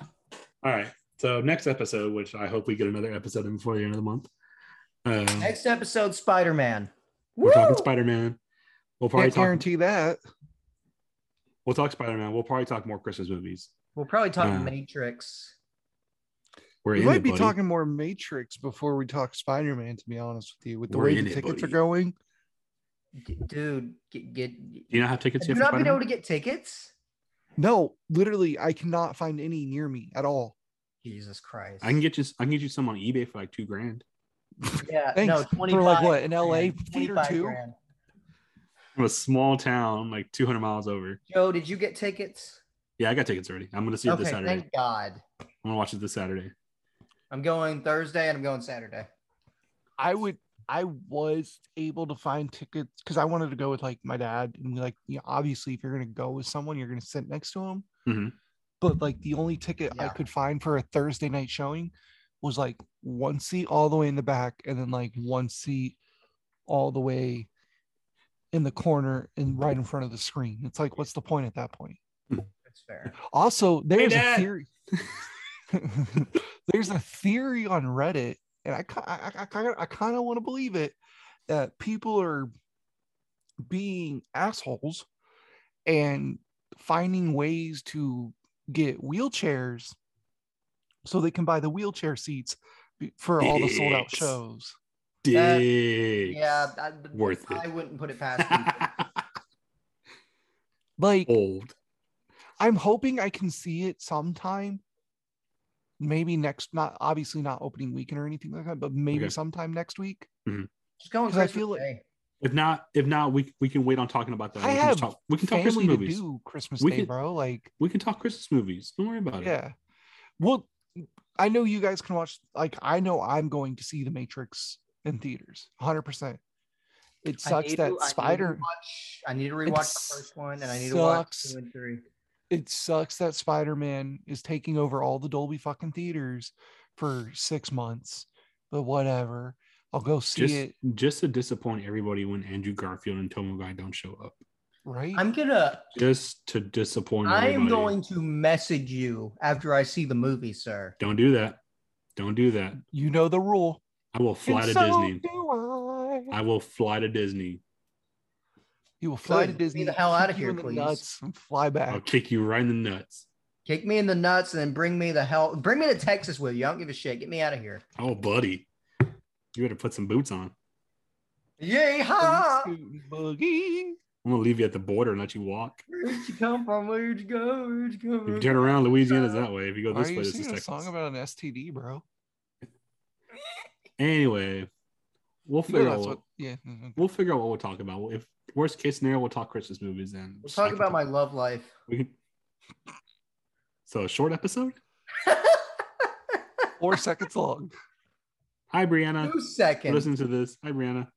All right. So next episode, which I hope we get another episode in before the end of the month. Uh, Next episode, Spider Man. We're talking Spider Man. We'll probably Can't talk. guarantee that. We'll talk Spider Man. We'll probably talk more Christmas movies. We'll probably talk Uh, Matrix. We're We might it, be buddy. talking more Matrix before we talk Spider Man, to be honest with you. With the We're way the it, tickets buddy. are going. D- dude, get get. Do you not have tickets Have yet you for not been Spider able to get tickets? No, literally, I cannot find any near me at all. Jesus Christ! I can get you. I can get you some on eBay for like two grand. Yeah, Thanks. no, For, like, what, in LA grand, theater 25 too? grand. From a small town, like 200 miles over. Joe, did you get tickets? Yeah, I got tickets already. I'm gonna see it this Saturday. thank God. I'm gonna watch it this Saturday. I'm going Thursday and I'm going Saturday. I would I was able to find tickets because I wanted to go with like my dad and like you know, obviously if you're gonna go with someone you're gonna sit next to him. Mhm. But like the only ticket I could find for a Thursday night showing was like one seat all the way in the back and then like one seat all the way in the corner and right in front of the screen. It's like what's the point at that point? That's fair. Also, there's a theory. there's a theory on Reddit, and I ki- I I I kind of want to believe it that people are being assholes and finding ways to get wheelchairs so they can buy the wheelchair seats be- for all the sold out Dicks. shows. That- Yeah, I, Worth it. I wouldn't put it past people. Like Old. I'm hoping I can see it sometime. Maybe next, not obviously not opening weekend or anything like that, but maybe Okay. sometime next week. Mm-hmm. Just going 'Cause I feel like- Day. If not, if not, we we can wait on talking about that. I we can, have talk, we can talk Christmas movies. do Christmas We Day, can- bro. Like, We can talk Christmas movies. Don't worry about it. yeah. Well, I know you guys can watch. Like, I know I'm going to see The Matrix in theaters, 100. percent It sucks need that to- I need to Spider. rewatch- I need to rewatch the first one, and I need to watch two and three. It sucks that Spider Man is taking over all the Dolby fucking theaters for six months. But whatever, I'll go see Just it. just to disappoint everybody when Andrew Garfield and Tom Guy don't show up. Right? I'm gonna. Just to disappoint I am going to message you after I see the movie, sir. Don't do that. Don't do that. you know the rule. I will fly And to so Disney. do I. I will fly to Disney. You will fly to Good. Get Disney. the hell out of here, in the please. Nuts and fly back. I'll kick you right in the nuts. Kick me in the nuts and then bring me the hell. Bring me to Texas with you. I don't give a shit. Get me out of here. Oh, buddy. You better put some boots on. Yay! Ha! Boogie. I'm gonna leave you at the border and let you walk. Where'd you come from? Where'd you go? Where'd you come If you turn around, Louisiana's that way. If you go Why are this way, you this is singing a song about an STD, bro? Anyway, we'll figure that's out. what. What, Yeah. mhm. we'll figure out what we'll talk about. If worst case scenario, we'll talk Christmas movies. Then We'll talk about my love life. We can... So a short episode. Four seconds long. Hi, Brianna. Two seconds. Listen to this. Hi, Brianna.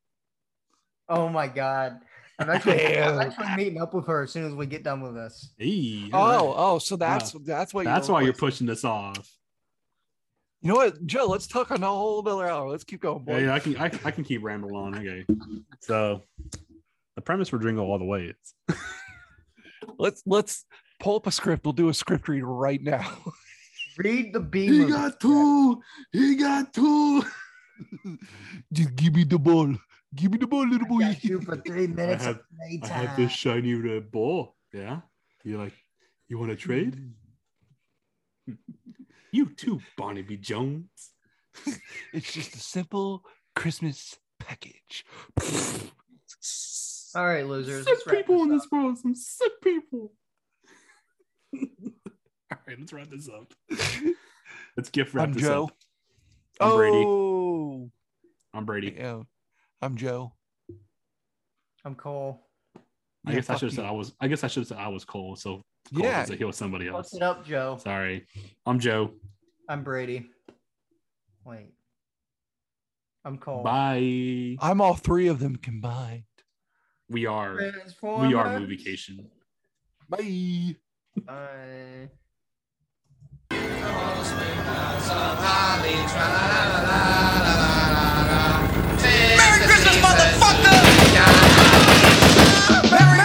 Oh my god. I'm actually, I'm actually meeting up with her as soon as we get done with this. Hey. Oh, right. oh, so that's that's why. that's don't why you're pushing this off. You know what, Joe? Let's talk on a whole other hour. Let's keep going, boy. Yeah, yeah, I can I, I can keep rambling on. Okay. So the premise for Dringo all the way is Let's let's pull up a script. We'll do a script read right now. Read the B he got two. He got two. Just give me the ball. Give me the ball, little I boy. got you for three minutes have- of I have this shiny red ball. Yeah. You're like you want to trade? Mm. You too, Barnaby Jones. It's just a simple Christmas package. All right, losers. Sick people in this this world. Some sick people. All right, let's wrap this up. Let's gift wrap I'm this Joe. up. I'm Brady. Oh, I'm Brady. yeah. I'm Joe. I'm Cole. I Yeah, guess I should have said. I was. I guess I should have said I was Cole. So Cole Yeah. doesn't heal somebody What's else. it up, Joe? Sorry, I'm Joe. I'm Brady. Wait. I'm Cole. Bye. I'm all three of them combined. We are. We are moviecation. Bye. Bye motherfucker! Bury